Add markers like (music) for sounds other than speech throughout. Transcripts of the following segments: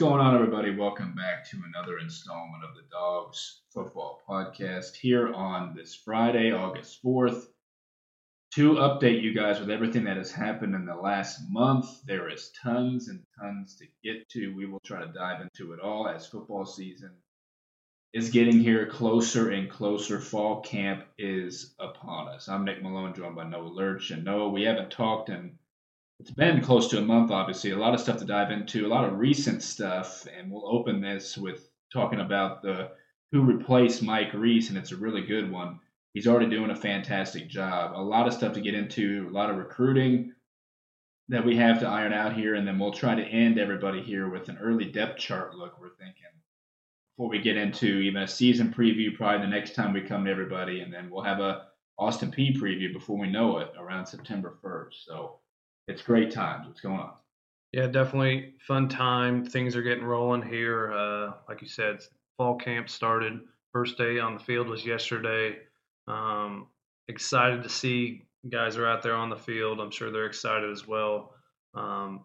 going on, everybody? Welcome back to another installment of the Dogs Football Podcast here on this Friday, August 4th. To update you guys with everything that has happened in the last month, there is tons and tons to get to. We will try to dive into it all as football season is getting here closer and closer. Fall camp is upon us. I'm Nick Malone, joined by Noah Lurch. And Noah, we haven't talked in it's been close to a month, obviously. A lot of stuff to dive into, a lot of recent stuff, and we'll open this with talking about the who replaced Mike Reis, and it's a really good one. He's already doing a fantastic job. A lot of stuff to get into, a lot of recruiting that we have to iron out here, and then we'll try to end everybody here with an early depth chart look. We're thinking before we get into even a season preview, probably the next time we come to everybody, and then we'll have a Austin Peay preview before we know it around September 1st. So it's great times. What's going on? Yeah, definitely fun time. Things are getting rolling here. Uh, like you said, fall camp started. First day on the field was yesterday. Um, excited to see guys are out there on the field. I'm sure they're excited as well. Um,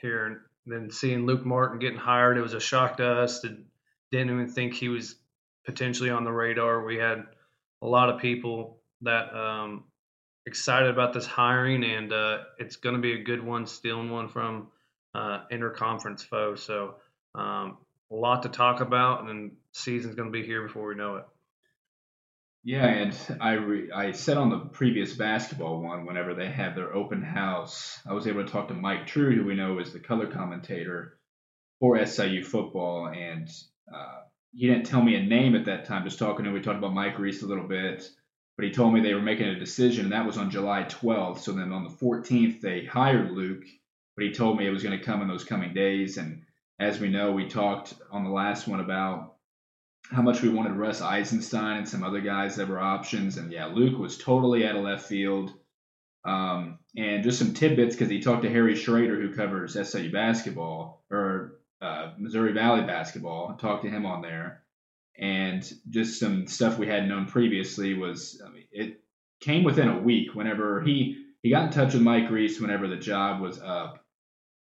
here and then seeing Luke Martin getting hired, it was a shock to us. Didn't even think he was potentially on the radar. We had a lot of people that um, excited about this hiring, and uh, it's going to be a good one, stealing one from uh, interconference foe. So um, a lot to talk about, and season's going to be here before we know it. Yeah, and I re- I said on the previous basketball one, whenever they had their open house, I was able to talk to Mike True, who we know is the color commentator for SIU football, and uh, he didn't tell me a name at that time. Just talking to him, we talked about Mike Reis a little bit but he told me they were making a decision, and that was on July 12th. So then on the 14th, they hired Luke, but he told me it was going to come in those coming days. And as we know, we talked on the last one about how much we wanted Russ Eisenstein and some other guys that were options. And yeah, Luke was totally out of left field. Um, and just some tidbits because he talked to Harry Schrader, who covers SIU basketball or uh, Missouri Valley basketball. Talked to him on there and just some stuff we hadn't known previously was I mean, it came within a week whenever he he got in touch with Mike Reis, whenever the job was up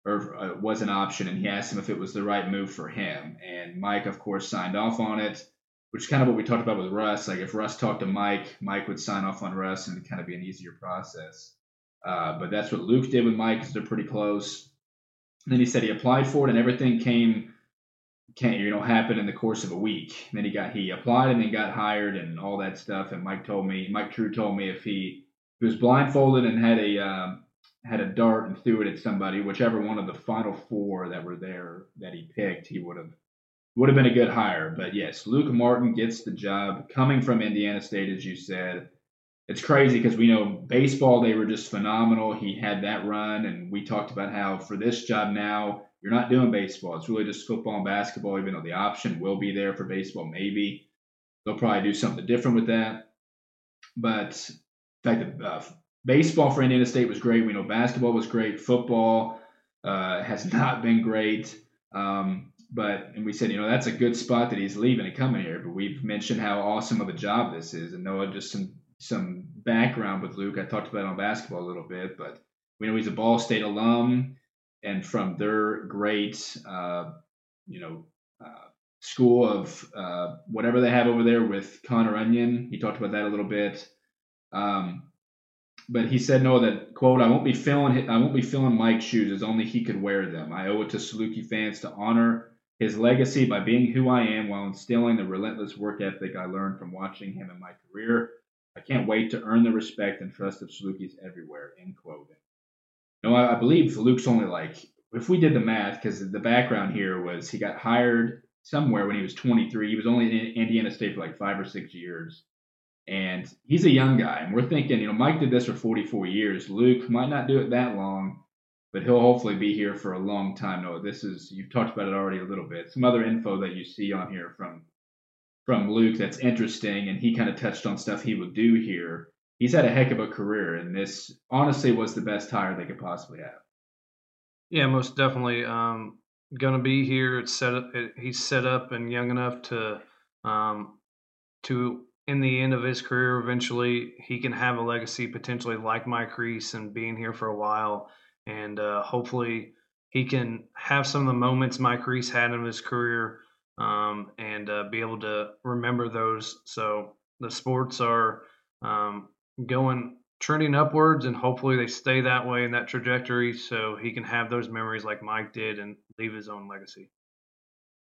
or uh, was an option and he asked him if it was the right move for him. And Mike of course signed off on it which is kind of what we talked about with Russ. Like if Russ talked to Mike Mike would sign off on Russ and it'd kind of be an easier process. Uh, but that's what Luke did with Mike. Because they're pretty close. And then he said he applied for it and everything came can't you know happen in the course of a week. And then he got he applied and then got hired and all that stuff. And Mike told me Mike True told me if he, he was blindfolded and had a um, had a dart and threw it at somebody, whichever one of the final four that were there that he picked, he would have would have been a good hire. But yes, Luke Martin gets the job coming from Indiana State, as you said. It's crazy because we know baseball they were just phenomenal. He had that run, and we talked about how for this job now you're not doing baseball. It's really just football and basketball, even though the option will be there for baseball, maybe. They'll probably do something different with that. But in fact, uh, baseball for Indiana State was great. We know basketball was great. Football uh, has (laughs) not been great. Um, but and we said, you know, that's a good spot that he's leaving and coming here. But we've mentioned how awesome of a job this is, and Noah just some some background with Luke. I talked about on basketball a little bit, but we know he's a Ball State alum and from their great, uh, you know, uh, school of uh, whatever they have over there with Connor Onion. He talked about that a little bit. Um, but he said no that quote I won't be filling I won't be filling Mike's shoes as only he could wear them. I owe it to Saluki fans to honor his legacy by being who I am while instilling the relentless work ethic I learned from watching him in my career. I can't wait to earn the respect and trust of Salukis everywhere. End quote. No, I, I believe Luke's only like if we did the math, because the background here was he got hired somewhere when he was 23. He was only in Indiana State for like five or six years, and he's a young guy. And we're thinking, you know, Mike did this for 44 years. Luke might not do it that long, but he'll hopefully be here for a long time. No, this is you've talked about it already a little bit. Some other info that you see on here from from Luke that's interesting, and he kind of touched on stuff he would do here he's had a heck of a career, and this honestly was the best hire they could possibly have. Yeah, most definitely. Um, gonna be here. It's set up. It, he's set up and young enough to, um, to in the end of his career, eventually he can have a legacy potentially like Mike Reis and being here for a while, and uh, hopefully he can have some of the moments Mike Reis had in his career um, and uh, be able to remember those. So the sports are um, going trending upwards, and hopefully they stay that way in that trajectory, so he can have those memories like Mike did and leave his own legacy.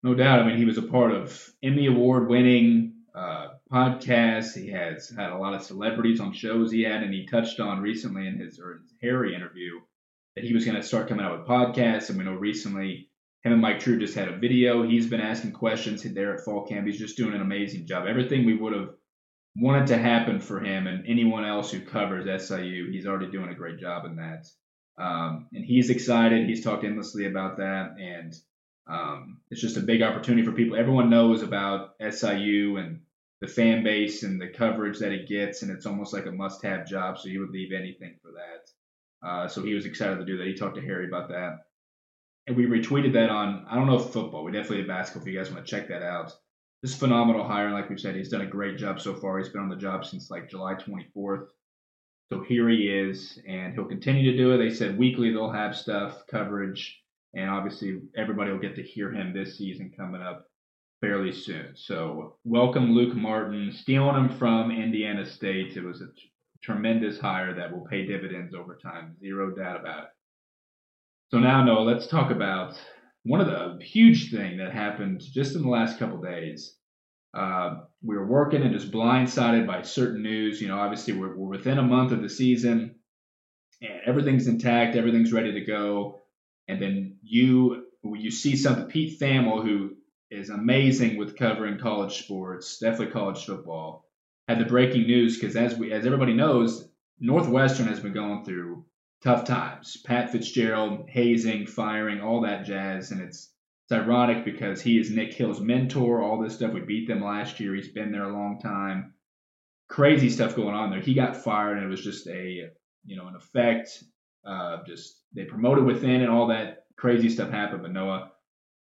No doubt. I mean, he was a part of Emmy Award winning uh, podcasts. He has had a lot of celebrities on shows he had, and he touched on recently in his, or his Harry interview that he was going to start coming out with podcasts. And we know recently him and Mike True just had a video. He's been asking questions there at fall camp. He's just doing an amazing job. Everything we would have wanted to happen for him and anyone else who covers SIU, he's already doing a great job in that. Um, and he's excited. He's talked endlessly about that, and um, it's just a big opportunity for people. Everyone knows about SIU and the fan base and the coverage that it gets, and it's almost like a must-have job. So he would leave anything for that. Uh, so he was excited to do that. He talked to Harry about that, and we retweeted that on I don't know if football. We definitely have basketball. If you guys want to check that out, this phenomenal hire. Like we said, he's done a great job so far. He's been on the job since like July 24th. So here he is, and he'll continue to do it. They said weekly they'll have stuff coverage, and obviously everybody will get to hear him this season coming up fairly soon. So welcome Luke Martin, stealing him from Indiana State. It was a t- tremendous hire that will pay dividends over time, zero doubt about it. So now, Noah, let's talk about one of the huge thing that happened just in the last couple days. Uh, we were working and just blindsided by certain news. You know, obviously we're, we're within a month of the season, and everything's intact, everything's ready to go. And then you you see something. Pete Thamel, who is amazing with covering college sports, definitely college football, had the breaking news because as we as everybody knows, Northwestern has been going through tough times. Pat Fitzgerald, hazing, firing, all that jazz, and it's it's ironic because he is Nick Hill's mentor. All this stuff we beat them last year. He's been there a long time. Crazy stuff going on there. He got fired, and it was just a you know an effect. Uh, just they promoted within, and all that crazy stuff happened. But Noah,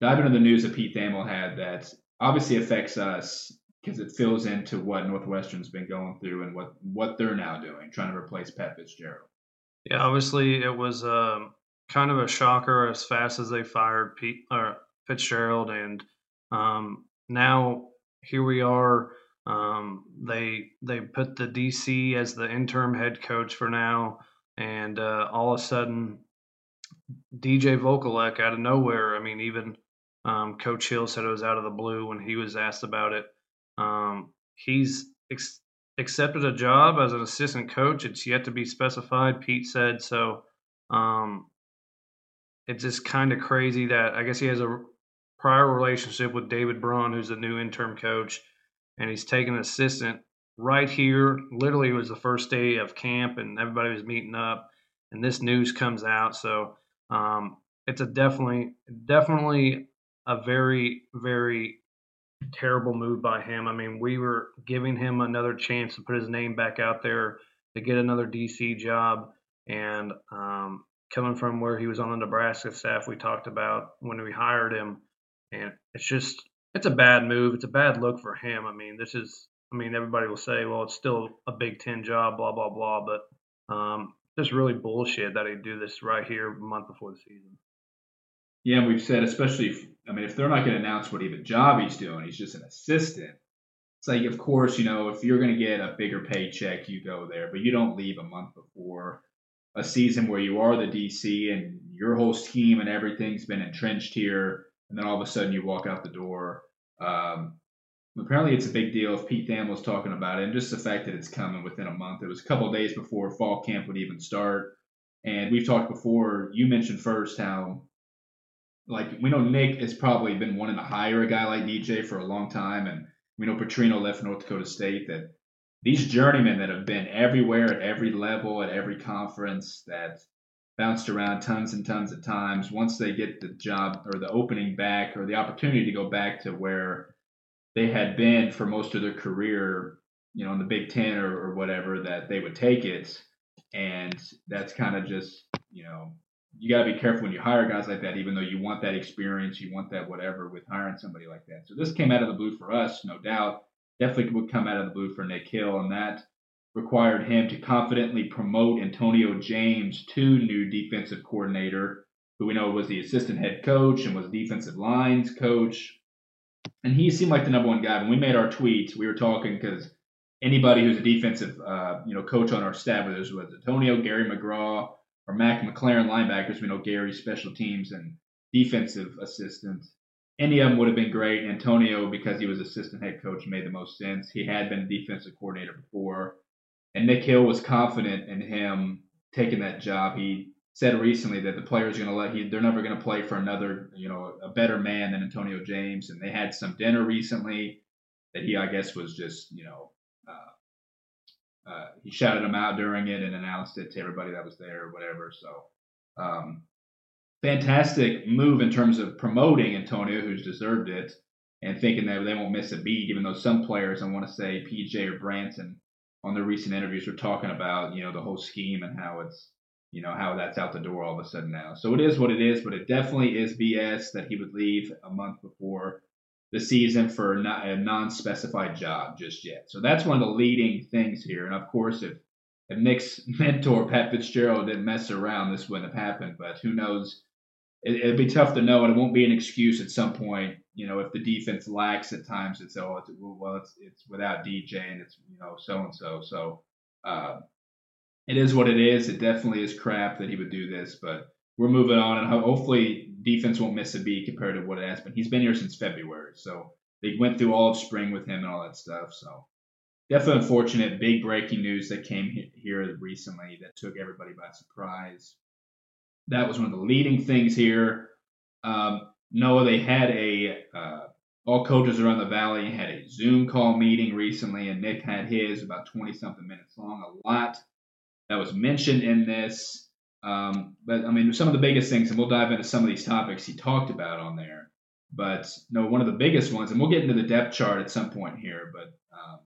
dive into the news that Pete Thamel had that obviously affects us because it fills into what Northwestern's been going through and what what they're now doing, trying to replace Pat Fitzgerald. Yeah, obviously it was um, kind of a shocker as fast as they fired Pete or Fitzgerald, and um, now here we are. Um, they they put the DC as the interim head coach for now, and uh, all of a sudden, DJ Vokolek out of nowhere. I mean, even um, Coach Hill said it was out of the blue when he was asked about it. Um, he's ex- accepted a job as an assistant coach. It's yet to be specified. Pete said so. Um, it's just kind of crazy that I guess he has a prior relationship with David Braun, who's the new interim coach, and he's taken an assistant right here. Literally, it was the first day of camp, and everybody was meeting up, and this news comes out. So um, it's a definitely, definitely a very, very terrible move by him. I mean, we were giving him another chance to put his name back out there to get another DC job, and um, coming from where he was on the Nebraska staff, we talked about when we hired him, and it's just it's a bad move. It's a bad look for him. I mean, this is. I mean, everybody will say, well, it's still a Big Ten job, blah blah blah, but um, just really bullshit that he do this right here a month before the season. Yeah, and we've said, especially, if, I mean, if they're not going to announce what even job he's doing, he's just an assistant. It's like, of course, you know, if you're going to get a bigger paycheck, you go there, but you don't leave a month before a season where you are the DC and your whole team and everything's been entrenched here, and then all of a sudden you walk out the door. Um, apparently, it's a big deal if Pete Thamel's talking about it, and just the fact that it's coming within a month. It was a couple days before fall camp would even start. And we've talked before, you mentioned first how like we know Nick has probably been wanting to hire a guy like DJ for a long time, and we know Petrino left North Dakota State. That these journeymen that have been everywhere at every level at every conference that bounced around tons and tons of times. Once they get the job or the opening back or the opportunity to go back to where they had been for most of their career, you know, in the Big Ten or, or whatever, that they would take it. And that's kind of just, you know, you got to be careful when you hire guys like that, even though you want that experience, you want that whatever with hiring somebody like that. So this came out of the blue for us, no doubt. Definitely would come out of the blue for Nick Hill, and that required him to confidently promote Antonio James to new defensive coordinator. who we know was the assistant head coach and was defensive lines coach. And he seemed like the number one guy. When we made our tweets, we were talking because anybody who's a defensive, uh, you know, coach on our staff, whether it was Antonio, Gary McGraw, or Mac McLaren linebackers, we know Gary, special teams and defensive assistant. Any of them would have been great. Antonio, because he was assistant head coach, made the most sense. He had been defensive coordinator before. And Nick Hill was confident in him taking that job. He said recently that the players are going to let he they're never going to play for another you know a better man than Antonio James and they had some dinner recently that he I guess was just you know uh, he shouted him out during it and announced it to everybody that was there or whatever so um, fantastic move in terms of promoting Antonio who's deserved it and thinking that they won't miss a beat even though some players I want to say PJ or Branson on their recent interviews were talking about you know the whole scheme and how it's you know how that's out the door all of a sudden now. So it is what it is, but it definitely is BS that he would leave a month before the season for a non-specified job just yet. So that's one of the leading things here. And of course, if if Nick's (laughs) mentor Pat Fitzgerald didn't mess around, this wouldn't have happened. But who knows? It, would be tough to know, and it won't be an excuse at some point. You know, if the defense lacks at times, it's oh, it's, well, it's it's without DJ and it's you know so and so. So uh, it is what it is. It definitely is crap that he would do this, but we're moving on, and hopefully defense won't miss a beat compared to what it has been. He's been here since February, so they went through all of spring with him and all that stuff. So definitely unfortunate. Big breaking news that came here recently that took everybody by surprise. That was one of the leading things here. Um, Noah, they had a uh, all coaches around the valley had a Zoom call meeting recently, and Nick had his about 20 something minutes long. A lot that was mentioned in this. Um, but I mean, some of the biggest things, and we'll dive into some of these topics he talked about on there. But no, one of the biggest ones, and we'll get into the depth chart at some point here. But um,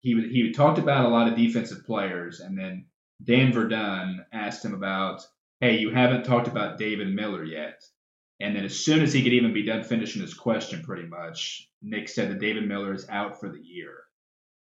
he he talked about a lot of defensive players, and then Dan Verdun asked him about, "Hey, you haven't talked about David Miller yet." And then as soon as he could even be done finishing his question, pretty much, Nick said that David Miller is out for the year.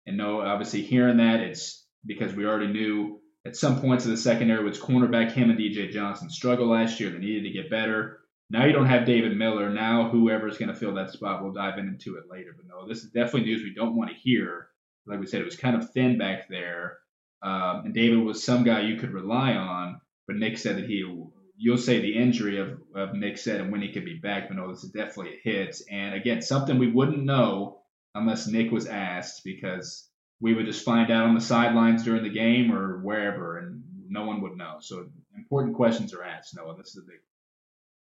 And no, obviously hearing that, it's because we already knew at some points of the secondary was cornerback him and DJ Johnson struggled last year. They needed to get better. Now you don't have David Miller. Now whoever's going to fill that spot, we'll dive into it later. But no, this is definitely news we don't want to hear. Like we said, it was kind of thin back there. Um, and David was some guy you could rely on. But Nick said that he, you'll say the injury of, of Nick said and when he could be back. But no, this is definitely a hit. And again, something we wouldn't know unless Nick was asked because we would just find out on the sidelines during the game or wherever, and no one would know. So important questions are asked. Noah, this is a big.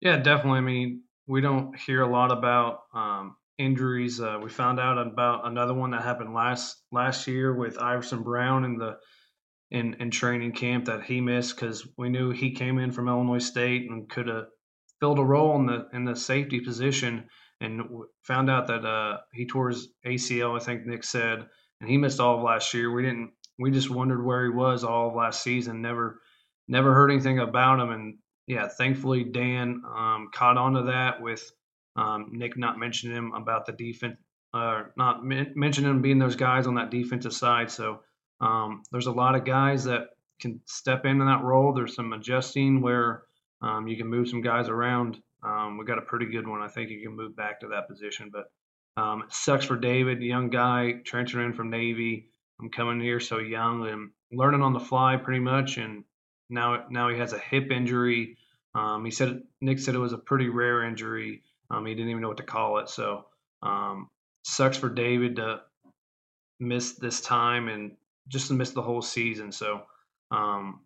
Yeah, definitely. I mean, we don't hear a lot about um, injuries. Uh, we found out about another one that happened last last year with Iverson Brown in the in, in training camp that he missed because we knew he came in from Illinois State and could have filled a role in the in the safety position, and found out that uh, he tore his ACL. I think Nick said and he missed all of last year. We didn't. We just wondered where he was all of last season. Never, never heard anything about him. And yeah, thankfully Dan um, caught on to that with um, Nick not mentioning him about the defense, uh, not men- mentioning him being those guys on that defensive side. So um, there's a lot of guys that can step into that role. There's some adjusting where um, you can move some guys around. Um, we got a pretty good one. I think you can move back to that position, but um, sucks for David, young guy transferring in from Navy. I'm coming here so young and learning on the fly pretty much. And now now he has a hip injury. Um, he said Nick said it was a pretty rare injury. Um, he didn't even know what to call it. So um, sucks for David to miss this time and just to miss the whole season. So um,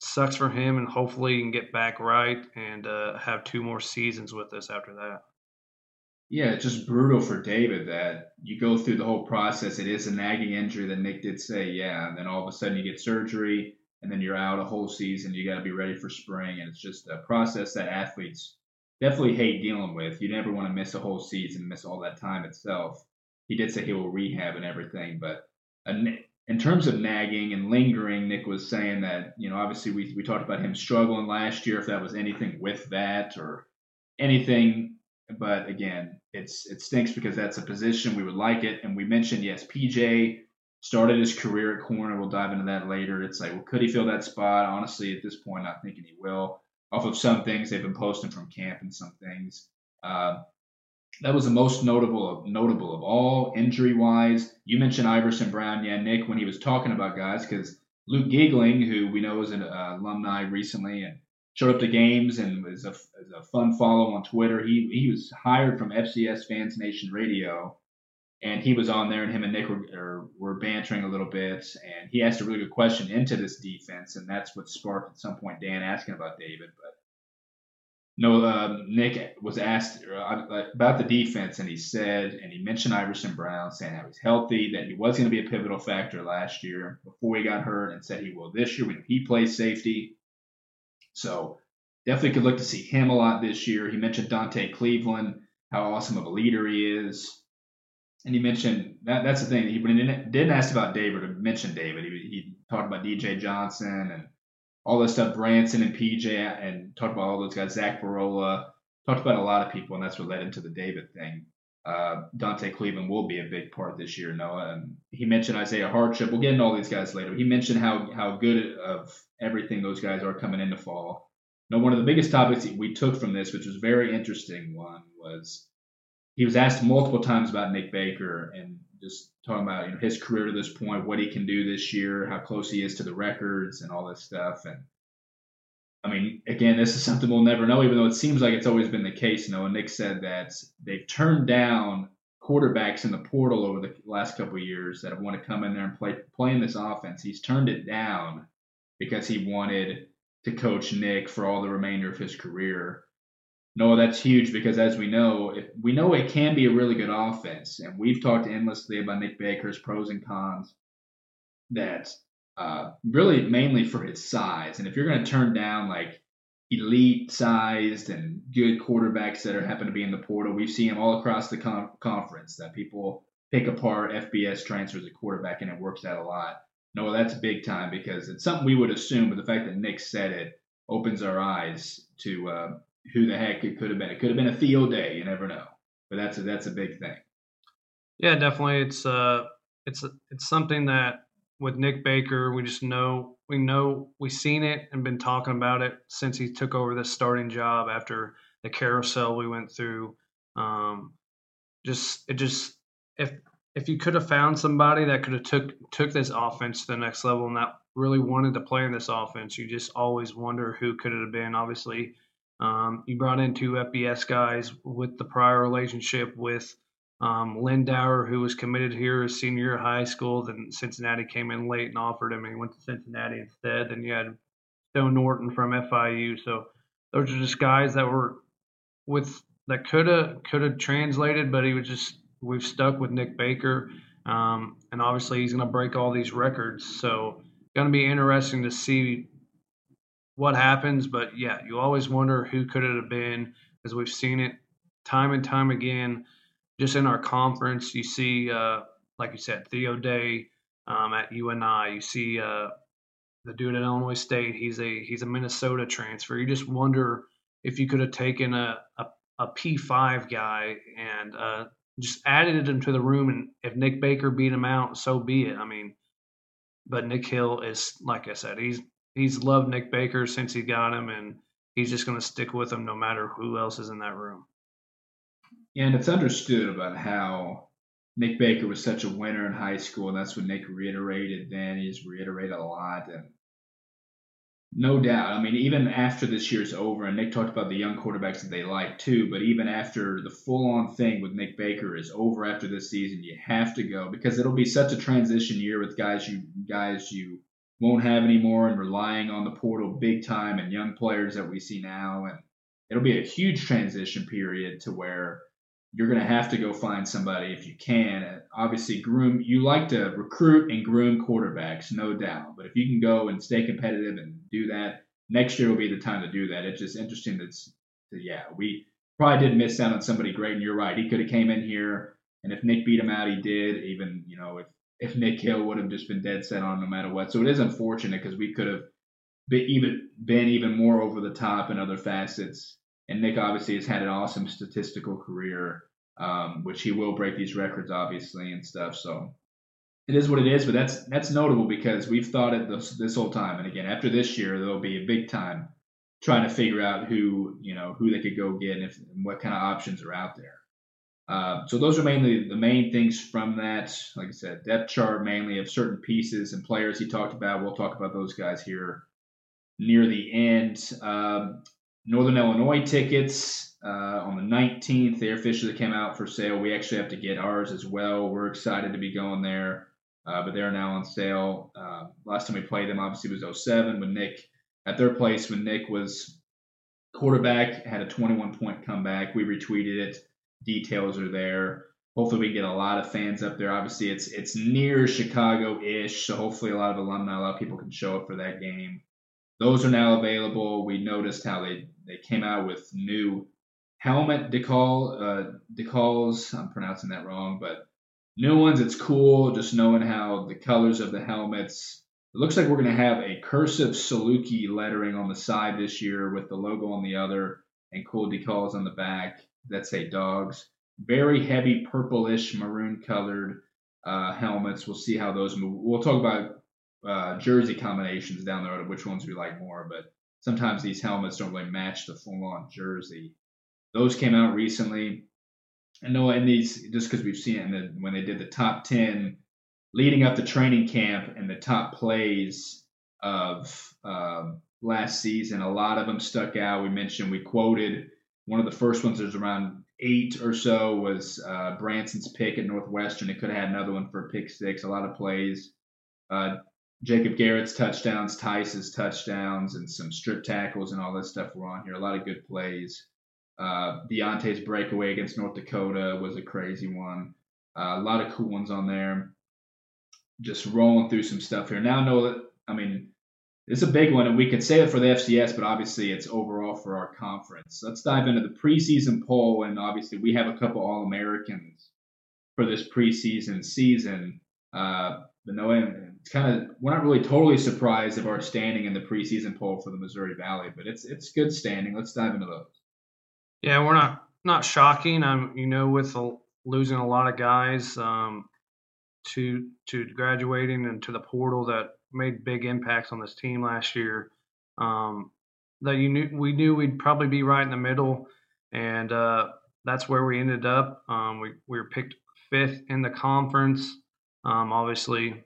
sucks for him, and hopefully he can get back right and uh, have two more seasons with us after that. Yeah, it's just brutal for David that you go through the whole process. It is a nagging injury that Nick did say, yeah, and then all of a sudden you get surgery, and then you're out a whole season. You got to be ready for spring, and it's just a process that athletes definitely hate dealing with. You never want to miss a whole season, miss all that time itself. He did say he will rehab and everything, but in terms of nagging and lingering, Nick was saying that you know obviously we we talked about him struggling last year. If that was anything with that or anything but again, it's it stinks because that's a position we would like it. And we mentioned yes, PJ started his career at corner. We'll dive into that later. It's like, well, could he fill that spot? Honestly, at this point, not thinking he will. off of some things they've been posting from camp and some things. Uh, that was the most notable of notable of all injury wise. You mentioned Iverson Brown, yeah, Nick, when he was talking about guys, because Luke Giegling, who we know is an uh, alumni recently and showed up to games and was a, was a fun follow on Twitter. He he was hired from FCS Fans Nation Radio, and he was on there, and him and Nick were, were bantering a little bit, and he asked a really good question into this defense, and that's what sparked at some point Dan asking about David, but no, uh, Nick was asked uh, about the defense, and he said, and he mentioned Iverson Brown, saying how he's healthy, that he was going to be a pivotal factor last year before he got hurt, and said he will this year when he plays safety. So definitely could look to see him a lot this year. He mentioned Dante Cleveland, how awesome of a leader he is, and he mentioned that that's the thing. He didn't ask about David or mention David. He, he talked about DJ Johnson and all this stuff, Branson and PJ, and talked about all those guys, Zach Barola, talked about a lot of people, and that's what led into the David thing. Uh, Dante Cleveland will be a big part this year, Noah. And he mentioned Isaiah Hardship. We'll get into all these guys later. He mentioned how how good of everything those guys are coming into fall. Now, one of the biggest topics we took from this, which was very interesting, one was he was asked multiple times about Nick Baker and just talking about you know, his career to this point, what he can do this year, how close he is to the records, and all this stuff. And I mean, again, this is something we'll never know, even though it seems like it's always been the case. You know, Nick said that they've turned down quarterbacks in the portal over the last couple of years that have wanted to come in there and play play in this offense. He's turned it down because he wanted to coach Nick for all the remainder of his career. No, that's huge because as we know, if, we know it can be a really good offense, and we've talked endlessly about Nick Baker's pros and cons. That uh, really mainly for his size, and if you're going to turn down like elite sized and good quarterbacks that are happen to be in the portal, we see them all across the con- conference. That people pick apart FBS transfers at quarterback, and it works out a lot. No, that's big time because it's something we would assume, but the fact that Nick said it opens our eyes to uh, who the heck it could have been. It could have been a field day. You never know. But that's a, that's a big thing. Yeah, definitely. It's uh, it's it's something that with Nick Baker, we just know we know we've seen it and been talking about it since he took over the starting job after the carousel we went through. Um, just it just if if you could have found somebody that could have took took this offense to the next level and that really wanted to play in this offense, you just always wonder who could it have been. Obviously, um, you brought in two FBS guys with the prior relationship with um, Lindauer, who was committed here as senior of high school. Then Cincinnati came in late and offered him, and he went to Cincinnati instead. Then you had Stone Norton from FIU. So those are just guys that were with that could have could have translated, but he was just we've stuck with Nick Baker, um, and obviously he's going to break all these records. So going to be interesting to see what happens. But yeah, you always wonder who could it have been because we've seen it time and time again. Just in our conference, you see, uh, like you said, Theo Day um, at UNI. You see uh, the dude at Illinois State. He's a he's a Minnesota transfer. You just wonder if you could have taken a a, a P5 guy and uh, just added him to the room. And if Nick Baker beat him out, so be it. I mean, but Nick Hill is like I said, he's he's loved Nick Baker since he got him, and he's just going to stick with him no matter who else is in that room. And it's understood about how Nick Baker was such a winner in high school, and that's what Nick reiterated then. He's reiterated a lot, and no doubt. I mean, even after this year's over, and Nick talked about the young quarterbacks that they like too, but even after the full on thing with Nick Baker is over after this season, you have to go because it'll be such a transition year with guys you guys you won't have anymore and relying on the portal big time and young players that we see now. And it'll be a huge transition period to where you're going to have to go find somebody if you can. Obviously, groom, you like to recruit and groom quarterbacks, no doubt. But if you can go and stay competitive and do that, next year will be the time to do that. It's just interesting that's, yeah, we probably did miss out on somebody great. And you're right. He could have came in here. And if Nick beat him out, he did. Even, you know, if if Nick Hill would have just been dead set on no matter what. So it is unfortunate because we could have been even been even more over the top in other facets. And Nick obviously has had an awesome statistical career, um, which he will break these records obviously and stuff. So it is what it is. But that's that's notable because we've thought it this, this whole time. And again, after this year, there'll be a big time trying to figure out who you know who they could go get and, if, and what kind of options are out there. Uh, so those are mainly the main things from that. Like I said, depth chart mainly of certain pieces and players he talked about. We'll talk about those guys here near the end. Um, Northern Illinois tickets uh, on the 19th. They officially came out for sale. We actually have to get ours as well. We're excited to be going there, uh, but they're now on sale. Uh, last time we played them, obviously, was 07 when Nick at their place when Nick was quarterback had a 21 point comeback. We retweeted it. Details are there. Hopefully, we get a lot of fans up there. Obviously, it's it's near Chicago-ish, so hopefully, a lot of alumni, a lot of people can show up for that game. Those are now available. We noticed how they they came out with new helmet decal uh, decals. I'm pronouncing that wrong, but new ones. It's cool just knowing how the colors of the helmets. It looks like we're going to have a cursive Saluki lettering on the side this year with the logo on the other and cool decals on the back that say dogs. Very heavy purplish maroon colored uh, helmets. We'll see how those move. We'll talk about uh, jersey combinations down the road of which ones we like more, but sometimes these helmets don't really match the full on jersey. Those came out recently. And no, in these just because we've seen it the, when they did the top ten leading up to training camp and the top plays of um, last season, a lot of them stuck out. We mentioned we quoted one of the first ones. There's around eight or so was uh, Branson's pick at Northwestern. It could have had another one for pick six. A lot of plays. Uh, Jacob Garrett's touchdowns, Tice's touchdowns, and some strip tackles and all that stuff were on here. A lot of good plays. Uh, Deontay's breakaway against North Dakota was a crazy one. Uh, a lot of cool ones on there. Just rolling through some stuff here. Now, I know that, I mean, it's a big one, and we could say it for the FCS, but obviously it's overall for our conference. Let's dive into the preseason poll, and obviously we have a couple All Americans for this preseason season. Uh, but no, it's kind of we're not really totally surprised of our standing in the preseason poll for the Missouri Valley, but it's it's good standing. Let's dive into those. Yeah, we're not not shocking. I'm you know with the, losing a lot of guys um, to to graduating and to the portal that made big impacts on this team last year. Um, that you knew we knew we'd probably be right in the middle, and uh, that's where we ended up. Um, we we were picked fifth in the conference. Um, obviously,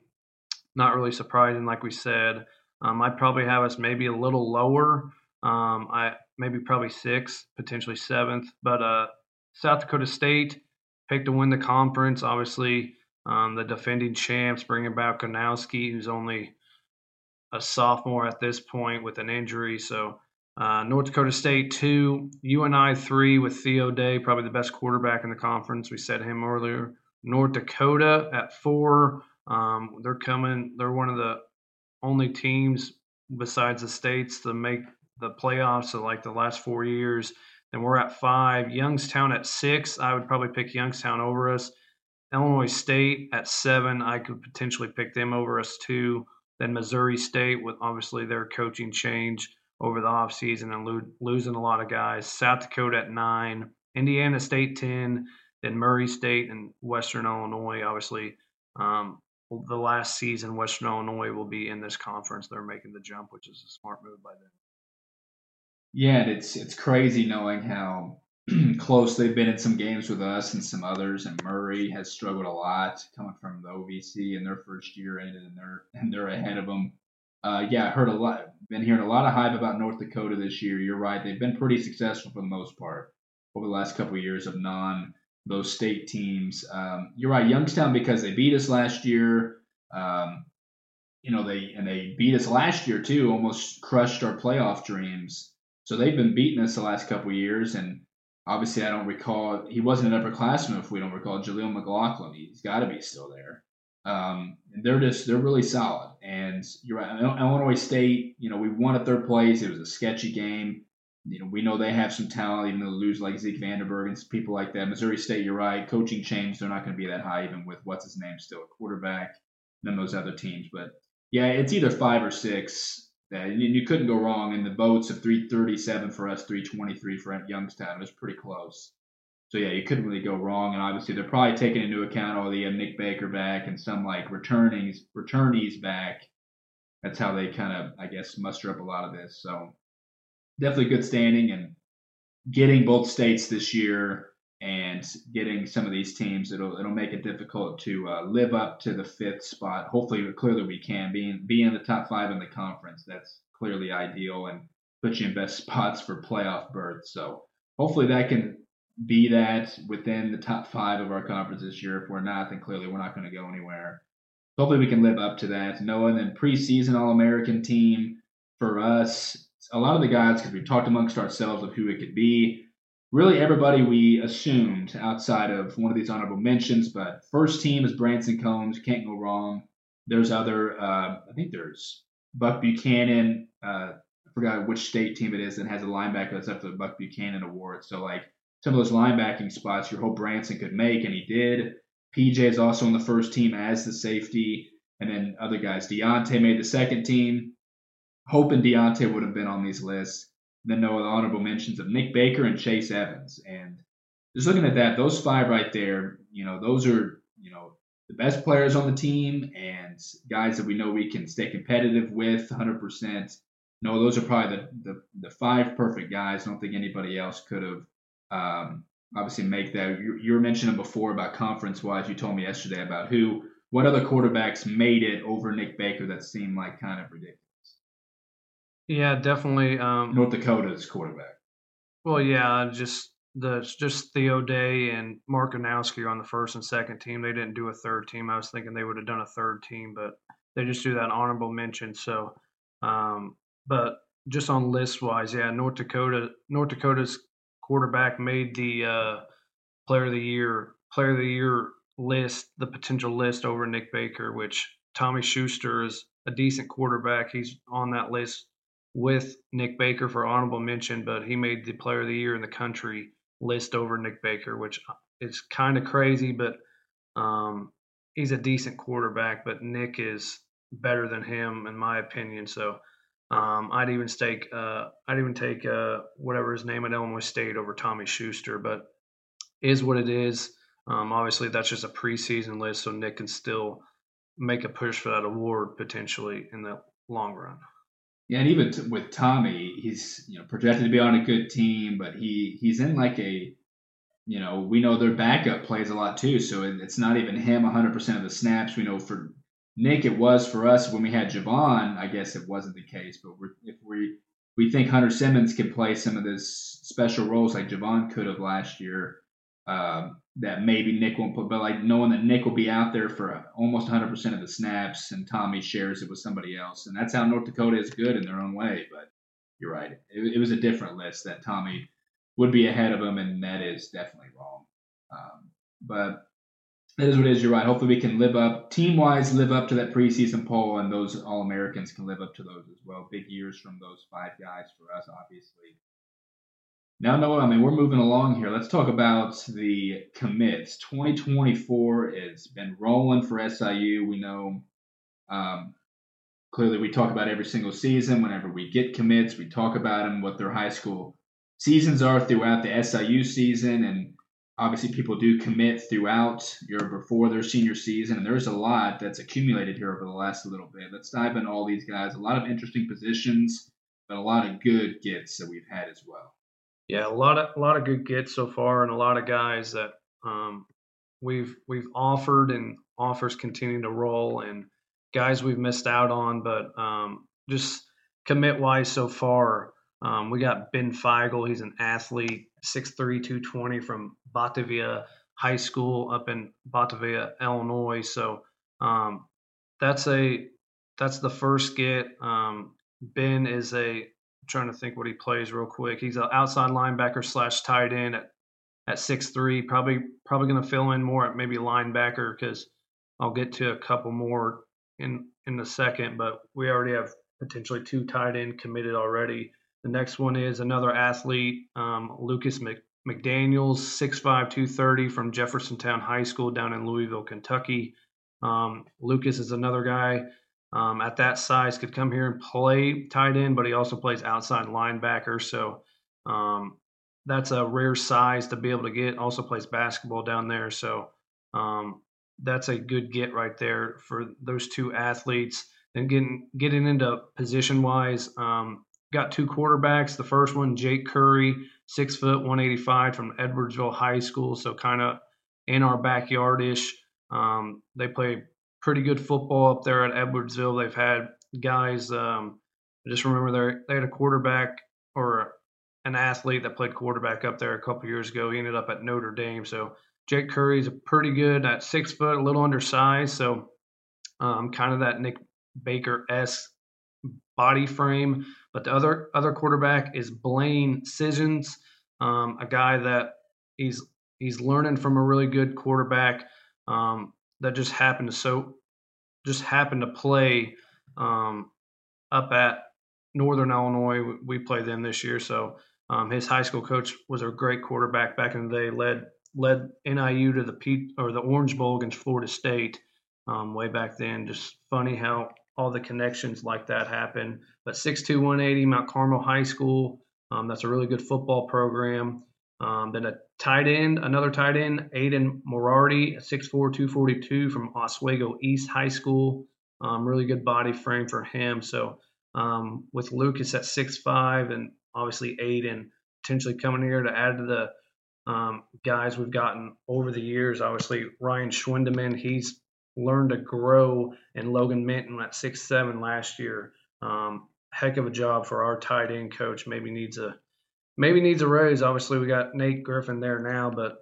not really surprising, like we said. Um, I'd probably have us maybe a little lower. Um, I maybe probably sixth, potentially seventh. But uh, South Dakota State picked to win the conference. Obviously, um, the defending champs bringing back Gronowski, who's only a sophomore at this point with an injury. So uh, North Dakota State two, UNI three with Theo Day, probably the best quarterback in the conference. We said him earlier. North Dakota at four. Um, they're coming. They're one of the only teams besides the states to make the playoffs of like the last four years. Then we're at five. Youngstown at six. I would probably pick Youngstown over us. Illinois State at seven. I could potentially pick them over us too. Then Missouri State with obviously their coaching change over the offseason and lo- losing a lot of guys. South Dakota at nine. Indiana State 10 then Murray State and Western Illinois. Obviously, um, the last season, Western Illinois will be in this conference. They're making the jump, which is a smart move by them. Yeah, and it's it's crazy knowing how (clears throat) close they've been in some games with us and some others. And Murray has struggled a lot coming from the OVC in their first year and they're (laughs) and they're ahead of them. Uh, yeah, I heard a lot. Been hearing a lot of hype about North Dakota this year. You're right; they've been pretty successful for the most part over the last couple of years of non those state teams. Um, you're right, Youngstown because they beat us last year. Um, you know they and they beat us last year too, almost crushed our playoff dreams. So they've been beating us the last couple years, and obviously I don't recall he wasn't an upperclassman if we don't recall Jaleel McLaughlin. He's got to be still there. Um, they're just they're really solid. And you're right, Illinois State. You know we won at third place. It was a sketchy game you know, we know they have some talent, even though they lose like Zeke Vandenburgh and people like that. Missouri State, you're right. Coaching change, they're not going to be that high, even with what's his name still a quarterback, than those other teams. But yeah, it's either five or six. That you, you couldn't go wrong. And the votes of 337 for us, 323 for Youngstown. It was pretty close. So yeah, you couldn't really go wrong. And obviously, they're probably taking into account all the uh, Nick Baker back and some like returnees returnees back. That's how they kind of, I guess, muster up a lot of this. So definitely good standing and getting both states this year and getting some of these teams. It'll it'll make it difficult to uh, live up to the fifth spot. Hopefully, clearly we can be be in the top five in the conference. That's clearly ideal and put you in best (laughs) spots for playoff berths. So hopefully that can be that within the top five of our conference this year. If we're not, then clearly we're not going to go anywhere. Hopefully we can live up to that. Noah, and then preseason All American team for us. A lot of the guys, because we talked amongst ourselves of who it could be. Really, everybody we assumed outside of one of these honorable mentions, but first team is Branson Combs. Can't go wrong. There's other, uh, I think there's Buck Buchanan. Uh, I forgot which state team it is that has a linebacker that's up to the Buck Buchanan Award. So, like, some of those linebacking spots you hope Branson could make, and he did. PJ is also on the first team as the safety, and then other guys. Deontay made the second team. Hoping Deontay would have been on these lists. then no honorable mentions of Nick Baker and Chase Evans. And just looking at that, those five right there, you know, those are, you know, the best players on the team and guys that we know we can stay competitive with 100%. No, those are probably the, the, the five perfect guys. I don't think anybody else could have um, obviously make that. You, you were mentioning before about conference wise. You told me yesterday about who, what other quarterbacks made it over Nick Baker that seemed like kind of ridiculous. Yeah, definitely. Um, North Dakota's quarterback. Well, yeah, just the just Theo Day and Mark Gronowski on the first and second team. They didn't do a third team. I was thinking they would have done a third team, but they just do that honorable mention. So, um, but just on list wise, yeah, North Dakota, North Dakota's quarterback made the uh, player of the year player of the year list, the potential list over Nick Baker, which Tommy Schuster is a decent quarterback. He's on that list with Nick Baker for honorable mention, but he made the player of the year in the country list over Nick Baker, which is kind of crazy, but um, he's a decent quarterback, but Nick is better than him in my opinion. So um, I'd even take uh, I'd even take uh, whatever his name at Illinois State over Tommy Schuster, but is what it is. Um, obviously, that's just a preseason list, so Nick can still make a push for that award potentially in the long run. Yeah, and even t- with Tommy, he's you know projected to be on a good team, but he he's in like a you know we know their backup plays a lot too, so it, it's not even him 100% of the snaps. We know for Nick, it was for us when we had Javon. I guess it wasn't the case, but if we we think Hunter Simmons can play some of those special roles like Javon could have last year, uh, that maybe Nick won't put. But like knowing that Nick will be out there for almost 100% of the snaps, and Tommy shares it with somebody else, and that's how North Dakota is good in their own way. But you're right, it, it was a different list that Tommy would be ahead of him, and that is definitely wrong. Um, but it is what it is. You're right. Hopefully, we can live up team wise, live up to that preseason poll, and those All Americans can live up to those as well. Big years from those five guys for us, obviously. Now, Noah, I mean, we're moving along here. Let's talk about the commits. 2024 has been rolling for SIU. We know um, clearly we talk about every single season. Whenever we get commits, we talk about them, what their high school seasons are throughout the SIU season, and obviously people do commit throughout your before their senior season, and there's a lot that's accumulated here over the last little bit. Let's dive into all these guys. A lot of interesting positions, but a lot of good gets that we've had as well. Yeah, a lot of a lot of good gets so far, and a lot of guys that um, we've we've offered and offers continue to roll, and guys we've missed out on, but um, just commit wise so far. Um, we got Ben Feigl. He's an athlete, 6'3", 220 from Batavia High School up in Batavia, Illinois. So um, that's a that's the first get. Um, ben is a Trying to think what he plays real quick. He's an outside linebacker slash tight end at at six three. Probably probably going to fill in more at maybe linebacker because I'll get to a couple more in in a second. But we already have potentially two tight end committed already. The next one is another athlete, um, Lucas McDaniels, 6'5", 230 from Jeffersontown High School down in Louisville, Kentucky. Um, Lucas is another guy um, at that size, could come here and play tight end, but he also plays outside linebacker. So um, that's a rare size to be able to get. Also plays basketball down there. So um, that's a good get right there for those two athletes. And getting getting into position wise, um, got two quarterbacks. The first one, Jake Curry, six foot, 185 from Edwardsville High School, so kind of in our backyardish. Um, they play pretty good football up there at Edwardsville. They've had guys. Um, I just remember they they had a quarterback or an athlete that played quarterback up there a couple years ago. He ended up at Notre Dame. So Jake Curry's a pretty good at six foot, a little undersized. So um, kind of that Nick Baker s body frame. But the other other quarterback is Blaine Sissons, um, a guy that he's he's learning from a really good quarterback um, that just happened to so just happened to play um, up at Northern Illinois. We play them this year, so um, his high school coach was a great quarterback back in the day. led led NIU to the Pete or the Orange Bowl against Florida State um, way back then. Just funny how all the connections like that happen. But 6'2", 180, Mount Carmel High School. Um, that's a really good football program. Um, then a tight end, another tight end, Aiden Morardi, 6'4", 242 from Oswego East High School. Um, really good body frame for him. So um, with Lucas at 6'5", and obviously Aiden potentially coming here to add to the um, guys we've gotten over the years. Obviously Ryan Schwindeman, he's learned to grow, and Logan Minton at six seven last year. Um, heck of a job for our tight end coach. Maybe needs a maybe needs a raise. Obviously, we got Nate Griffin there now, but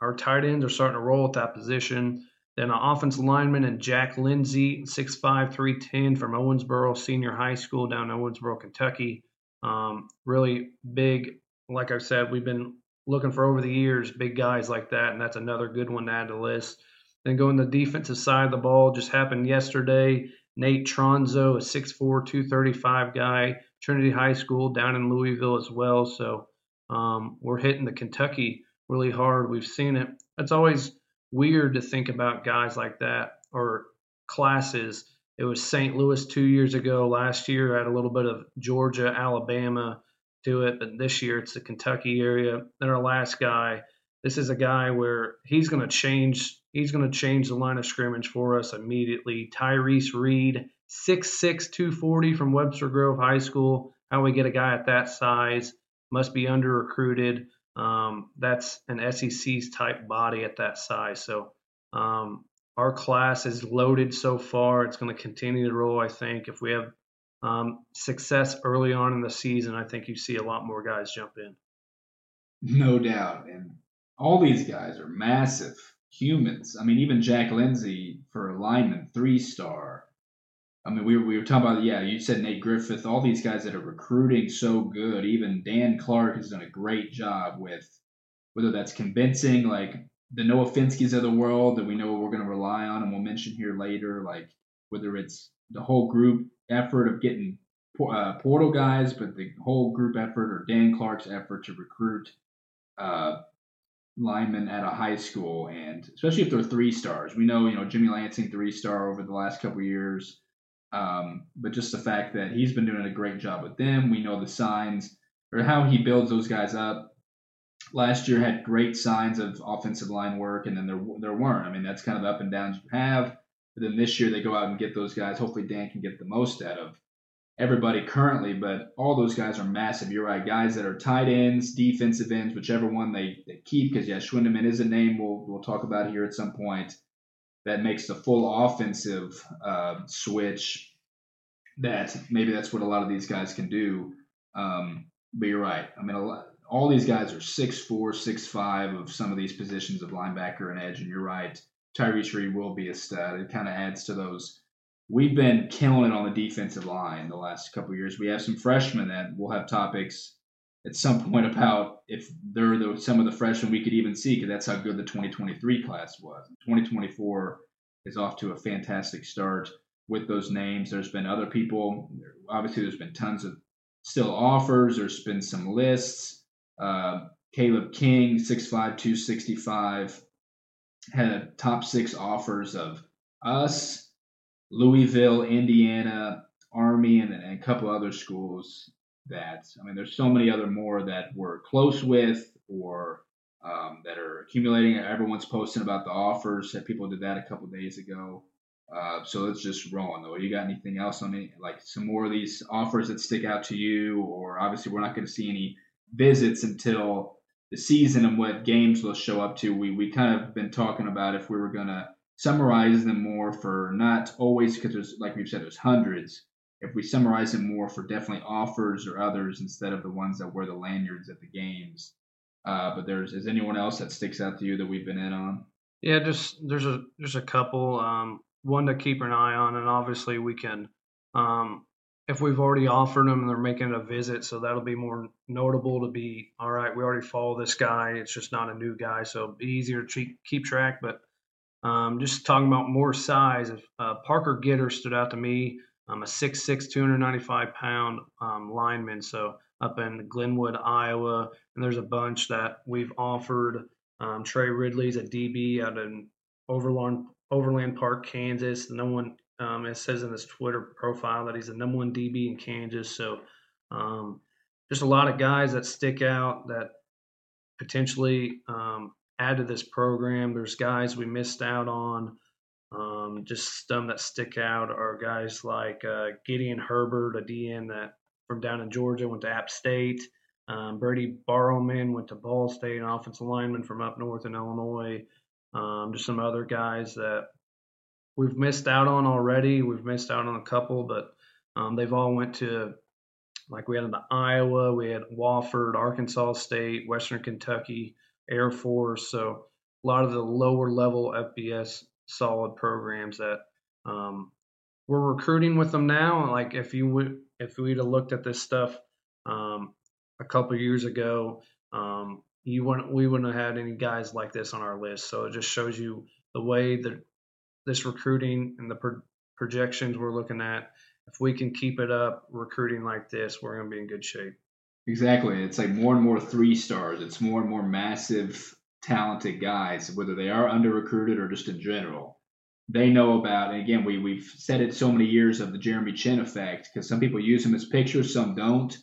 our tight ends are starting to roll at that position. Then an offensive lineman and Jack Lindsay, 6'5", 310 from Owensboro Senior High School down in Owensboro, Kentucky. Um, really big, like I said, we've been looking for over the years big guys like that, and that's another good one to add to the list. Then going the defensive side of the ball, just happened yesterday. Nate Tronzo, a 6'4", 235 guy, Trinity High School down in Louisville as well. So um, we're hitting the Kentucky really hard. We've seen it. It's always weird to think about guys like that or classes. It was St. Louis two years ago. Last year, I had a little bit of Georgia, Alabama do it, but this year it's the Kentucky area. Then our last guy, this is a guy where he's going to change. He's going to change the line of scrimmage for us immediately. Tyrese Reed, 6'6", 240 from Webster Grove High School. How we get a guy at that size? Must be under recruited. Um, that's an SEC's type body at that size. So um, our class is loaded so far. It's going to continue to roll. I think if we have um, success early on in the season, I think you see a lot more guys jump in. No doubt, and all these guys are massive humans. I mean, even Jack Lindsay for a lineman, three star. I mean, we were, we were talking about, yeah, you said Nate Griffith, all these guys that are recruiting so good. Even Dan Clark has done a great job with whether that's convincing, like the Noah Finskys of the world that we know we're going to rely on, and we'll mention here later, like whether it's the whole group effort of getting uh, portal guys, but the whole group effort or Dan Clark's effort to recruit uh, linemen at a high school, and especially if they're three stars. We know, you know, Jimmy Lansing three star over the last couple years, um, but just the fact that he's been doing a great job with them. We know the signs or how he builds those guys up. Last year had great signs of offensive line work, and then there there weren't. I mean, that's kind of up and downs you have. But then this year they go out and get those guys. Hopefully Dan can get the most out of everybody currently, but all those guys are massive. You're right, guys that are tight ends, defensive ends, whichever one they, they keep, because yeah, Schwindeman is a name we'll we'll talk about here at some point that makes the full offensive uh, switch. That maybe that's what a lot of these guys can do. Um, but you're right. I mean, lot, all these guys are six four, six five of some of these positions of linebacker and edge, and you're right. Tyrese Reed will be a stud. It kind of adds to those we've been killing it on the defensive line the last couple years. We have some freshmen that we'll have topics at some (laughs) point about if they're the, some of the freshmen we could even see because that's how good the 2023 class was. 2024 is off to a fantastic start with those names. There's been other people. Obviously, there's been tons of still offers. There's been some lists. Uh, Caleb King, 6'5", 265, had a top six offers of us, Louisville, Indiana, Army, and, and a couple other schools that I mean, there's so many other more that we're close with or um, that are accumulating. Everyone's posting about the offers. That people did that a couple days ago. Uh, so let's just roll on though. You got anything else on me? Like some more of these offers that stick out to you, or obviously we're not going to see any visits until the season and what games they'll show up to. We we kind of been talking about if we were going to summarize them more for not always because there's like we've said there's hundreds. If we summarize them more for definitely offers or others instead of the ones that wear the lanyards at the games. Uh, but there's is anyone else that sticks out to you that we've been in on? Yeah, just there's a there's a couple. Um, one to keep an eye on, and obviously we can, um, if we've already offered them, and they're making a visit, so that'll be more notable to be. All right, we already follow this guy. It's just not a new guy, so it'll be easier to keep track. But um, just talking about more size, uh, Parker Gitter stood out to me. I'm a 6'6", 295 pound um, lineman, so up in Glenwood, Iowa, and there's a bunch that we've offered. Um, Trey Ridley's a DB out in Overland Overland Park, Kansas. No one um, it says in his Twitter profile that he's the number one DB in Kansas. So um, just a lot of guys that stick out that potentially um, add to this program. There's guys we missed out on. Um, just some that stick out are guys like uh, Gideon Herbert, a DN that from down in Georgia went to App State. Um, Brady Barrowman went to Ball State, an offensive lineman from up north in Illinois. Um, just some other guys that we've missed out on already. We've missed out on a couple, but um, they've all went to like we had the Iowa, we had Wofford, Arkansas State, Western Kentucky, Air Force. So a lot of the lower level FBS solid programs that um, we're recruiting with them now. Like if you would, if we'd have looked at this stuff um, a couple years ago, um, you wouldn't, we wouldn't have had any guys like this on our list. So it just shows you the way that this recruiting and the pro- projections we're looking at. If we can keep it up, recruiting like this, we're going to be in good shape. Exactly. It's like more and more three stars. It's more and more massive, talented guys, whether they are under recruited or just in general. They know about, and again, we, we've said it so many years of the Jeremy Chinn effect because some people use him as pictures, some don't.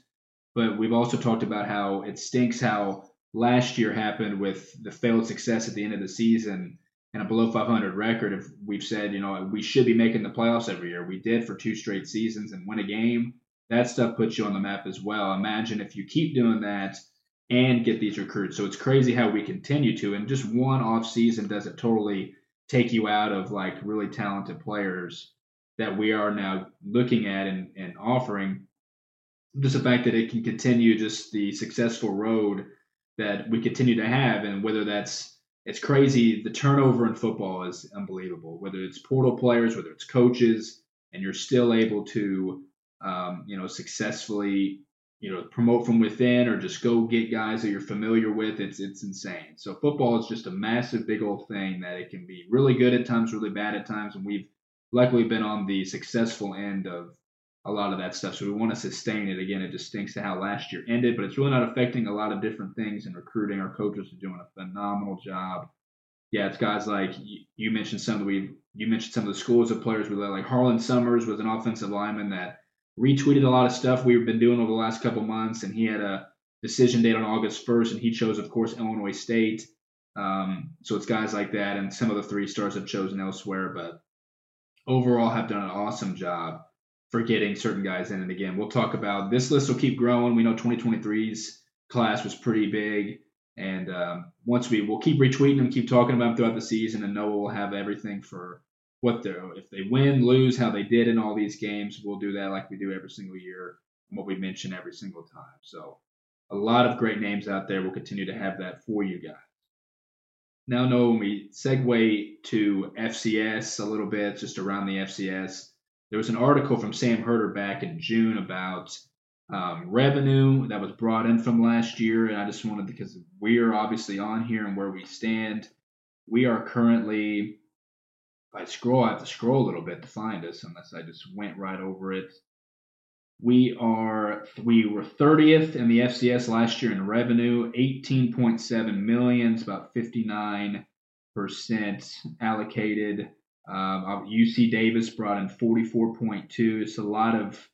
But we've also talked about how it stinks how last year happened with the failed success at the end of the season and a below 500 record. If we've said, you know, we should be making the playoffs every year, we did for two straight seasons and win a game. That stuff puts you on the map as well. Imagine if you keep doing that and get these recruits. So it's crazy how we continue to, and just one off season doesn't totally take you out of like really talented players that we are now looking at and, and offering. Just the fact that it can continue just the successful road that we continue to have, and whether that's it's crazy. The turnover in football is unbelievable. Whether it's portal players, whether it's coaches, and you're still able to, um, you know, successfully, you know, promote from within or just go get guys that you're familiar with. It's it's insane. So football is just a massive, big old thing that it can be really good at times, really bad at times, and we've luckily been on the successful end of a lot of that stuff. So we want to sustain it. Again, it just stinks to how last year ended, but it's really not affecting a lot of different things in recruiting. Our coaches are doing a phenomenal job. Yeah, it's guys like you mentioned some of we you mentioned some of the schools of players we like Harlan Summers was an offensive lineman that retweeted a lot of stuff we've been doing over the last couple months, and he had a decision date on August 1st, and he chose, of course, Illinois State. Um, so it's guys like that, and some of the three stars have chosen elsewhere, but overall have done an awesome job for getting certain guys in. And again, we'll talk about this list will keep growing. We know 2023's class was pretty big. And um, once we we'll keep retweeting them, keep talking about them throughout the season, and Noah will have everything for what they're if they win, lose, how they did in all these games. We'll do that like we do every single year, and what we mention every single time. So a lot of great names out there. We'll continue to have that for you guys. Now, Noah, when we segue to FCS a little bit, just around the FCS, there was an article from Sam Herder back in June about um, revenue that was brought in from last year, and I just wanted because we are obviously on here and where we stand. We are currently. If I scroll, I have to scroll a little bit to find us, unless I just went right over it. We are we were 30th in the FCS last year in revenue, 18.7 million, it's about 59 percent allocated. Um, UC Davis brought in 44.2. It's a lot of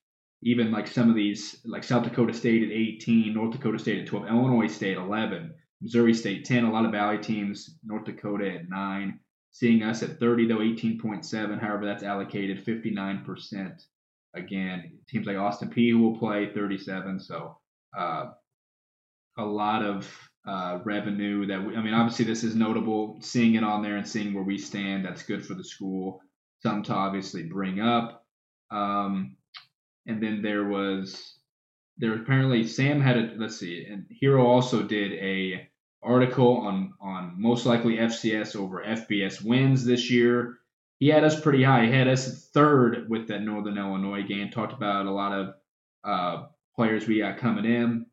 even like some of these, like South Dakota State at 18, North Dakota State at 12, Illinois State 11, Missouri State 10. A lot of Valley teams, North Dakota at 9. seeing us at 30 though 18.7. However, that's allocated 59%. Again, teams like Austin Peay will play 37. So uh, a lot of uh, revenue that we, I mean, obviously this is notable. Seeing it on there and seeing where we stand, that's good for the school. Something to obviously bring up. Um, and then there was there apparently Sam had a let's see, and Hero also did a article on on most likely FCS over FBS wins this year. He had us pretty high. He had us third with that Northern Illinois game. Talked about a lot of uh, players we got coming in